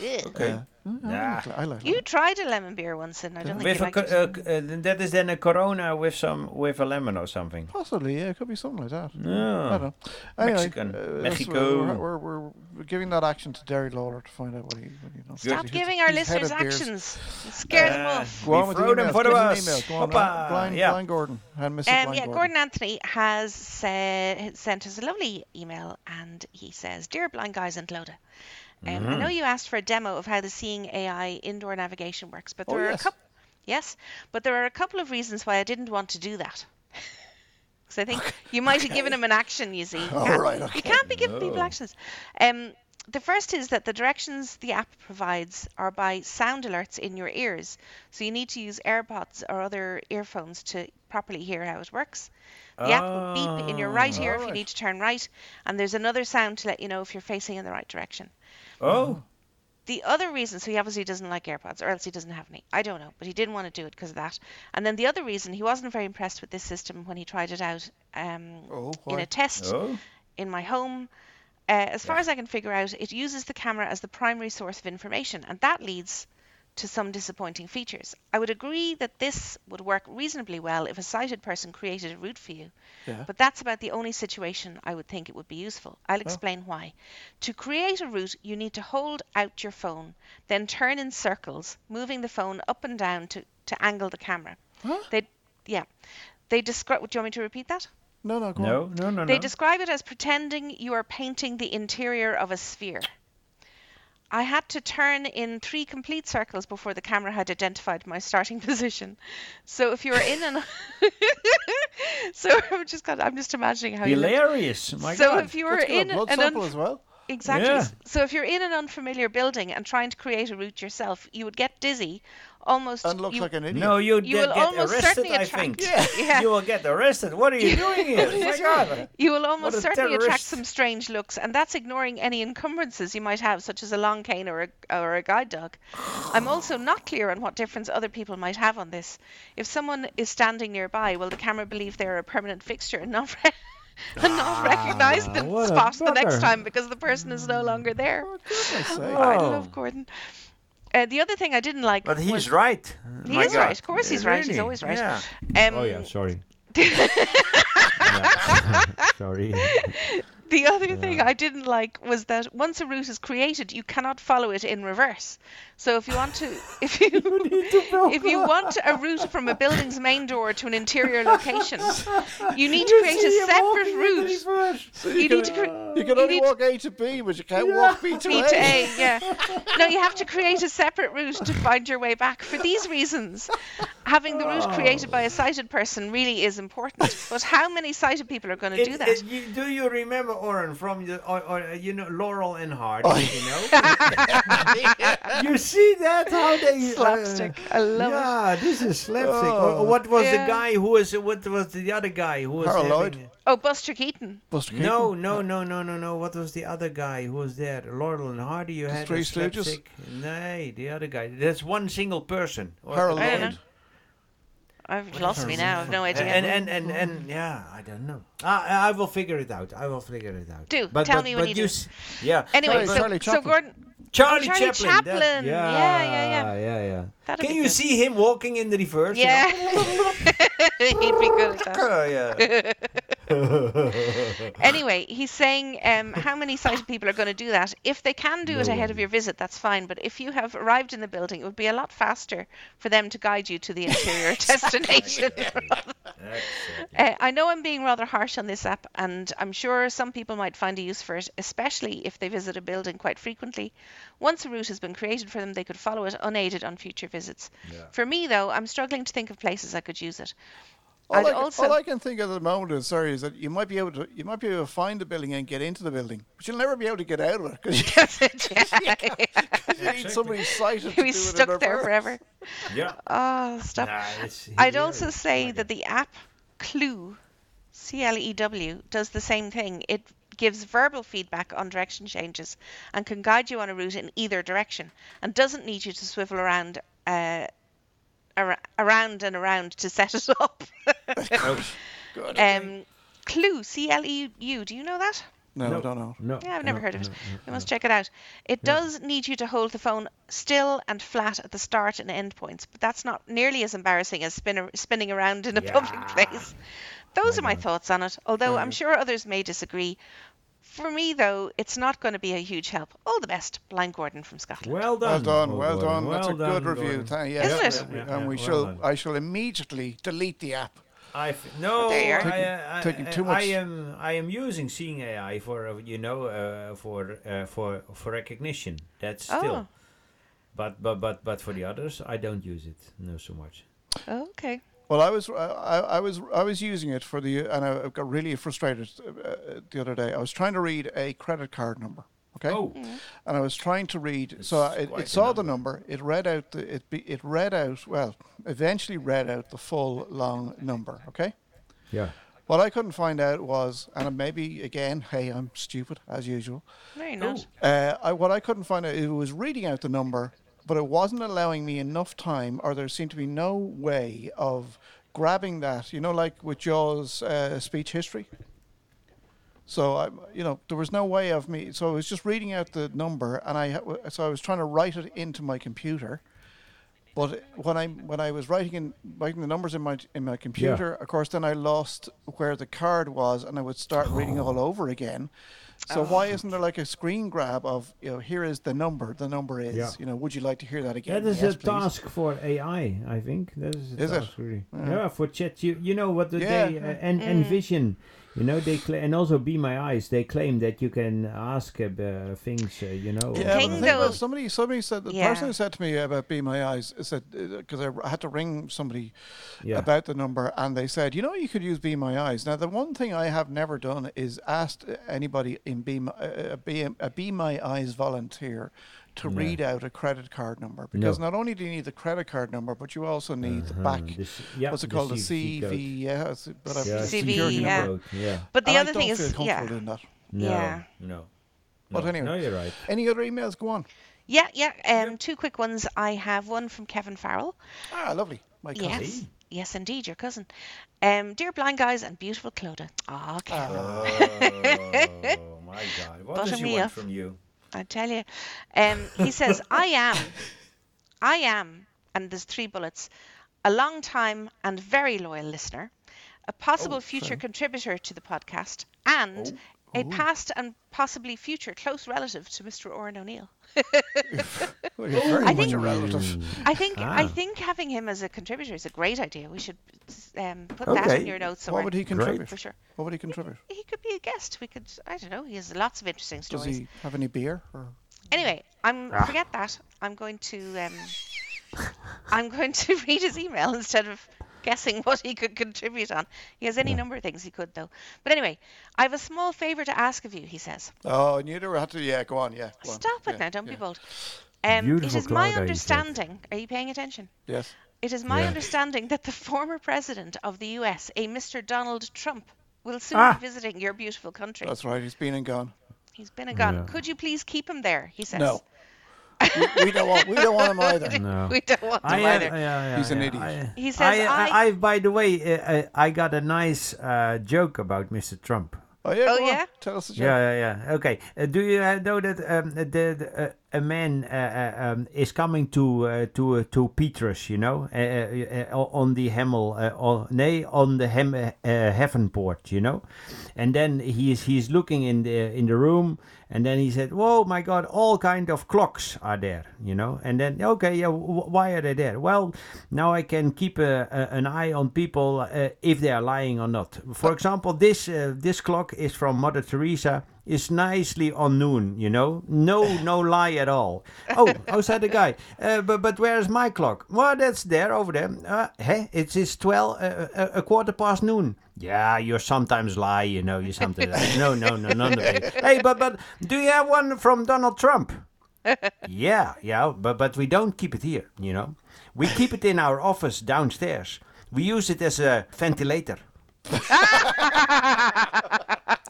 Ugh. okay. Yeah. Mm, I Nah. like. I like You tried a lemon beer once, and I don't think With you a, liked co- it. uh, uh, that is then a Corona with some with a lemon or something. Possibly, yeah, it could be something like that. No. I don't know. Anyway, Mexican. uh, that's- Mexico. We're, we're, we're, we're giving that action to Derry Lawler to find out what he, what he knows. Stop He's- giving our he's head listeners of beers. actions. Scare them Uh, off. Go on We with throw the them emails. for Give us an bus. email. Go on, Hoppa. Blind, Yeah. Blind Gordon. And Mrs. Um, Blind yeah, Gordon. Gordon Anthony has said, sent us a lovely email, and he says, "Dear blind guys and Clodagh, um, I Mm-hmm. know you asked for a demo of how the Seeing AI indoor navigation works, but Oh, there are yes. a couple. Yes, but there are a couple of reasons why I didn't want to do that. [laughs] Because I think you might have given him an action. You see, [laughs] You All can't- right, You can't be giving people actions. Um, the first is that the directions the app provides are by sound alerts in your ears. So you need to use AirPods or other earphones to properly hear how it works. The app will beep in your right ear if you need to turn right, and there's another sound to let you know if you're facing in the right direction. Oh, The other reason, so he obviously doesn't like AirPods, or else he doesn't have any. I don't know, but he didn't want to do it because of that. And then the other reason, he wasn't very impressed with this system when he tried it out um, Oh, in a test oh. in my home. Uh, as far as I can figure out, it uses the camera as the primary source of information, and that leads to some disappointing features. I would agree that this would work reasonably well if a sighted person created a route for you, Yeah. but that's about the only situation I would think it would be useful. I'll explain why. To create a route, you need to hold out your phone, then turn in circles, moving the phone up and down to, to angle the camera. Huh? They, yeah. They describe. Do you want me to repeat that? No, no, go on. No, no, no, They no. describe it as pretending you are painting the interior of a sphere. I had to turn in three complete circles before the camera had identified my starting [laughs] position. So if you were in an [laughs] so I'm [laughs] just I'm just imagining how you. Hilarious. My so God. if you were in a an sample unf- as well. Exactly. Yeah. So if you're in an unfamiliar building and trying to create a route yourself, you would get dizzy, almost. And look you, like an idiot. No, you, You did will get almost arrested, certainly I attract- think. Yeah. [laughs] You will get arrested. What are you [laughs] doing here? My God. You will almost a certainly attract some strange looks, and that's ignoring any encumbrances you might have, such as a long cane or a, or a guide dog. I'm also not clear on what difference other people might have on this. If someone is standing nearby, will the camera believe they're a permanent fixture and not, [laughs] re- [laughs] and not recognise the Ah, what a spot the next time because the person is no longer there? I say. I Oh. love Gordon. Uh, the other thing I didn't like But was he's right. He My is God. right. Of course he's right. He's always right. Yeah. um, Oh, yeah, sorry. [laughs] Yeah. [laughs] Sorry. The other thing I didn't like was that once a route is created, you cannot follow it in reverse. So if you want to, [laughs] if you if you want a route from a building's main door to an interior location, [laughs] you need to create a separate route. So You can, need to cre- you can you only need- walk A to B, but you can't walk B to B A. to A, [laughs] yeah. No, you have to create a separate route to find your way back. For these reasons, having the route created by a oh. sighted person really is important. But how many sighted people are going to It- do that? it- you, do you remember Oran from the or, or uh, you know Laurel and Hardy? Oh, You know. [laughs] you see that how they uh, Slapstick. I love it. yeah, this is slapstick. Oh. or what was Yeah. the guy who was what was the other guy who was Harold having- Lloyd. Oh, Buster Keaton. Buster No, Keaton. no, no, no, no, no. no. What was the other guy who was there? Laurel and Hardy. You had Three a Stooges? slapstick. No, the other guy. There's one single person. Harold I don't Lloyd. Know. I've lost me now. I've no idea. And and and and yeah, I don't know. I I will figure it out. I will figure it out. Do. But, Tell but, me when but you do. s- Yeah. Anyway, Charlie- so, Charlie so Chaplin. Gordon, Charlie, Charlie Chaplin. that- Chaplin. yeah, Yeah, yeah, yeah. yeah, yeah. That'd Can be you good. see him walking in the reverse? you yeah, know? [laughs] he'd be good at that. Oh, [laughs] yeah. [laughs] Anyway, he's saying um, how many sighted people are going to do that. If they can do it ahead of your visit, that's fine. But if you have arrived in the building, it would be a lot faster for them to guide you to the interior [laughs] [laughs] destination. Uh, I know I'm being rather harsh on this app, and I'm sure some people might find a use for it, especially if they visit a building quite frequently. Once a route has been created for them, they could follow it unaided on future visits. For me, though, I'm struggling to think of places I could use it. All I'd I, can- also- all I can think of at the moment is sorry is that you might be able to you might be able to find the building and get into the building, but you'll never be able to get out of it because you, That's [laughs] yeah. you need somebody sighted to You'll do be it stuck there reverse. forever. yeah. Oh, stop. Nah, I'd also say Like that the app Clew, C L E W, does the same thing. It gives verbal feedback on direction changes and can guide you on a route in either direction and doesn't need you to swivel around uh, ar- around and around to set it up. [laughs] Good. um, Clew, C L E U, do you know that? no, No. I don't know. No, Yeah, I've never no, heard of it. no, You no, must no. check it out. It does need you to hold the phone still and flat at the start and end points, but that's not nearly as embarrassing as spin, spinning around in a public place. Those are my thoughts on it, although I'm sure others may disagree. For me, though, it's not going to be a huge help. All the best, Blind Gordon from Scotland. Well done. Well done, well Gordon. done. That's a good done, review. Gordon. Thank, yes, Isn't it? yeah, Yeah, and we well shall. done. I shall immediately delete the app. I f- no, There you. I, Taking- uh, I, taking too much- I am I am using Seeing AI for uh, you know uh, for uh, for for recognition. That's still. Oh. But but but but for the others, I don't use it no so much. Okay. Well, I was, I, I I was, I was using it for the, and I got really frustrated uh, the other day. I was trying to read a credit card number. Okay. Oh, and I was trying to read. so it, it a saw the number. number. It read out the it be, it read out well. Eventually read out the full long number. Okay. yeah. What I couldn't find out was, and maybe again, hey, I'm stupid as usual. No, you're not. Uh, I, what I couldn't find out, it was reading out the number, but it wasn't allowing me enough time, or there seemed to be no way of grabbing that. You know, like with Jaws' uh, speech history. So I, you know, there was no way of me. So I was just reading out the number, and I, so I was trying to write it into my computer. But when I when I was writing in writing the numbers in my in my computer, of course, then I lost where the card was, and I would start reading all over again. So why isn't there like a screen grab of you know here is the number, the number is Yeah. you know would you like to hear that again? That is Yes, a please. task for AI, I think. That is a Is it? task, really. Yeah. for chat. You, you know what the, Yeah. they uh, and Envision. You know they cla- and also Be My Eyes. They claim that you can ask uh, uh, things. Uh, you know. Yeah, but thing the thing was, somebody somebody said the Yeah. person who said to me about Be My Eyes said because I had to ring somebody Yeah. about the number, and they said, you know, you could use Be My Eyes. Now, the one thing I have never done is asked anybody in Be My, uh, be, a Be My Eyes volunteer to No. read out a credit card number because No. not only do you need the credit card number, but you also need the Uh-huh, back. this- yeah, what's it called? The CVV code. CV, yeah, it's- but Yeah, CV, security yeah. code, yeah. But the and other I don't thing feel is, comfortable yeah, doing that. No, Yeah. no. But anyway. no, you're right. Any other emails? Go on. yeah, yeah. Um, two quick ones. I have one from Kevin Farrell. Ah, lovely. My cousin. Yes. Yes, indeed, your cousin. Um, dear blind guys and beautiful Clodagh. Ah, Kevin. [laughs] Oh my God! What Butter does he want up. from you? I tell you. Um, he [laughs] says, I am, I am, and there's three bullets, a long time and very loyal listener. a possible Oh, future contributor to the podcast, and Oh. A past and possibly future close relative to Mr. Oran O'Neill. [laughs] Well, very I much think- a relative. I think I Ah. think having him as a contributor is a great idea. We should um, put that in your notes. Somewhere. What would he contribute? For sure. What would he contribute? He could be a guest. We could. I don't know. He has lots of interesting stories. Does he have any beer? Or? Anyway, I'm Ah. forget that. I'm going to um, I'm going to [laughs] read his email instead of guessing [laughs] what he could contribute on. He has any number of things he could though. But anyway, I have a small favour to ask of you. He says. Oh, and you never had to. Yeah, go on. Yeah. go on. Stop it Yeah, now. Don't yeah. be bold. Um, it Beautiful is my Clodagh, he said. understanding. Are you paying attention? Yes. It is my Yeah. understanding that the former president of the US, a Mr. Donald Trump, will soon Ah. be visiting your beautiful country. That's right. He's been and gone. He's been and gone. Yeah. Could you please keep him there? He says. No. We, we don't want. We don't want him either. [laughs] No. we don't want him I, uh, either. yeah, yeah, He's an yeah, idiot. I- He says, I, I- I, by the way, uh, uh, I got a nice uh, joke about Mr. Trump. Oh yeah. Oh, yeah? Tell us the joke. Yeah, yeah, yeah. Okay. Uh, do you uh, know that um, the, the uh, a man uh, uh, um, is coming to uh, to uh, to Petrus? You know, uh, uh, uh, on the Hemel, uh, on, nee, on the hem, uh, heaven port. You know, and then he's he's looking in the in the room, and then he said, "Whoa, my God! All kind of clocks are there." You know, and then okay, yeah, w- why are they there? Well, now I can keep a, a, an eye on people uh, if they are lying or not. For example, this uh, this clock is from Mother Teresa. Is nicely on noon, you know, no no [laughs] lie at all. Oh, oh, said the guy. Uh, but but where is my clock? Well, that's there over there. Uh, hey, it is twelve, uh, uh, a quarter past noon. Yeah, you sometimes lie, you know. You sometimes lie. no no no none of it. [laughs] Hey, but but do you have one from Donald Trump? [laughs] Yeah, yeah, but but we don't keep it here, you know. We keep it in our office downstairs. We use it as a ventilator.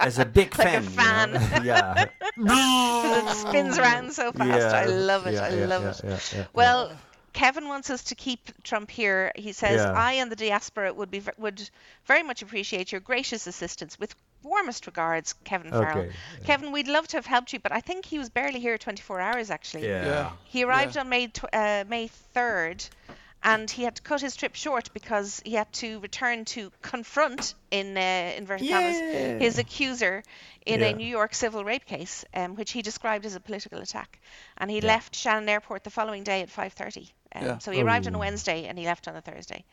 As a big [laughs] Like a fan. you know? [laughs] yeah. [laughs] it spins around so fast. I love it. yeah, I love yeah, it. yeah, yeah, Well, Kevin wants us to keep Trump here. He says, Yeah. "I and the diaspora would be would very much appreciate your gracious assistance. With warmest regards, Kevin Farrell. Okay, Kevin, we'd love to have helped you, but I think he was barely here 24 hours actually. yeah. Yeah. He arrived on May tw- uh, May 3rd, and he had to cut his trip short because he had to return to confront in uh, inverted commas his accuser in a New York civil rape case, um, which he described as a political attack. And he Yeah. left Shannon Airport the following day at 5:30. Um, Yeah. So he arrived on a Oh. Wednesday and he left on a Thursday.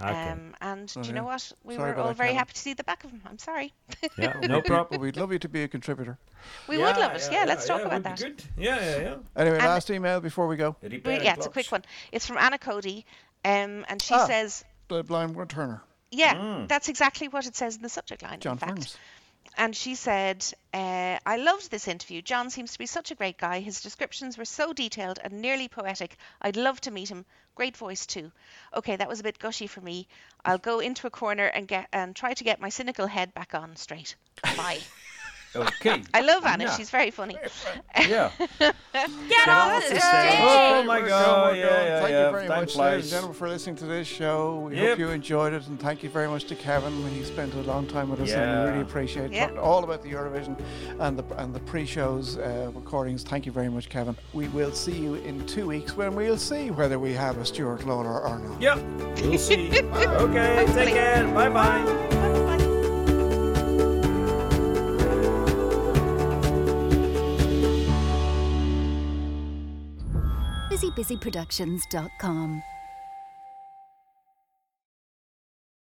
Okay. Um, and do you know what? We Sorry were all very happy to see the back of him. I'm sorry. yeah, [laughs] no problem. we'd love you to be a contributor. we would love it. Yeah, let's talk about that. Good. Yeah, yeah, yeah. Anyway, And- last email before we go. We- yeah, it's a quick one. It's from Anna Cody, um, and she Ah. says, The blind returner, Yeah, Mm. that's exactly what it says in the subject line. John in fact. Furnace. And she said, uh, I loved this interview. John seems to be such a great guy. His descriptions were so detailed and nearly poetic. I'd love to meet him. Great voice too. Okay, that was a bit gushy for me. I'll go into a corner and get and try to get my cynical head back on straight. Bye. [laughs] Okay. [laughs] I love Anna. Yeah. She's very funny. [laughs] Yeah. Get off the Oh my God, going, we're yeah, yeah, Thank yeah, you very time much, ladies and gentlemen, for listening to this show. We Yep. hope you enjoyed it, and thank you very much to Kevin. He spent a long time with us, and we really appreciate Yeah. talking all about the Eurovision and the and the pre-shows uh, recordings. Thank you very much, Kevin. We will see you in two weeks when we'll see whether we have a Stuart Lawler or not. Yep. We'll see. [laughs] okay, Hopefully. take care. Bye bye. Bye. busybusyproductions.com.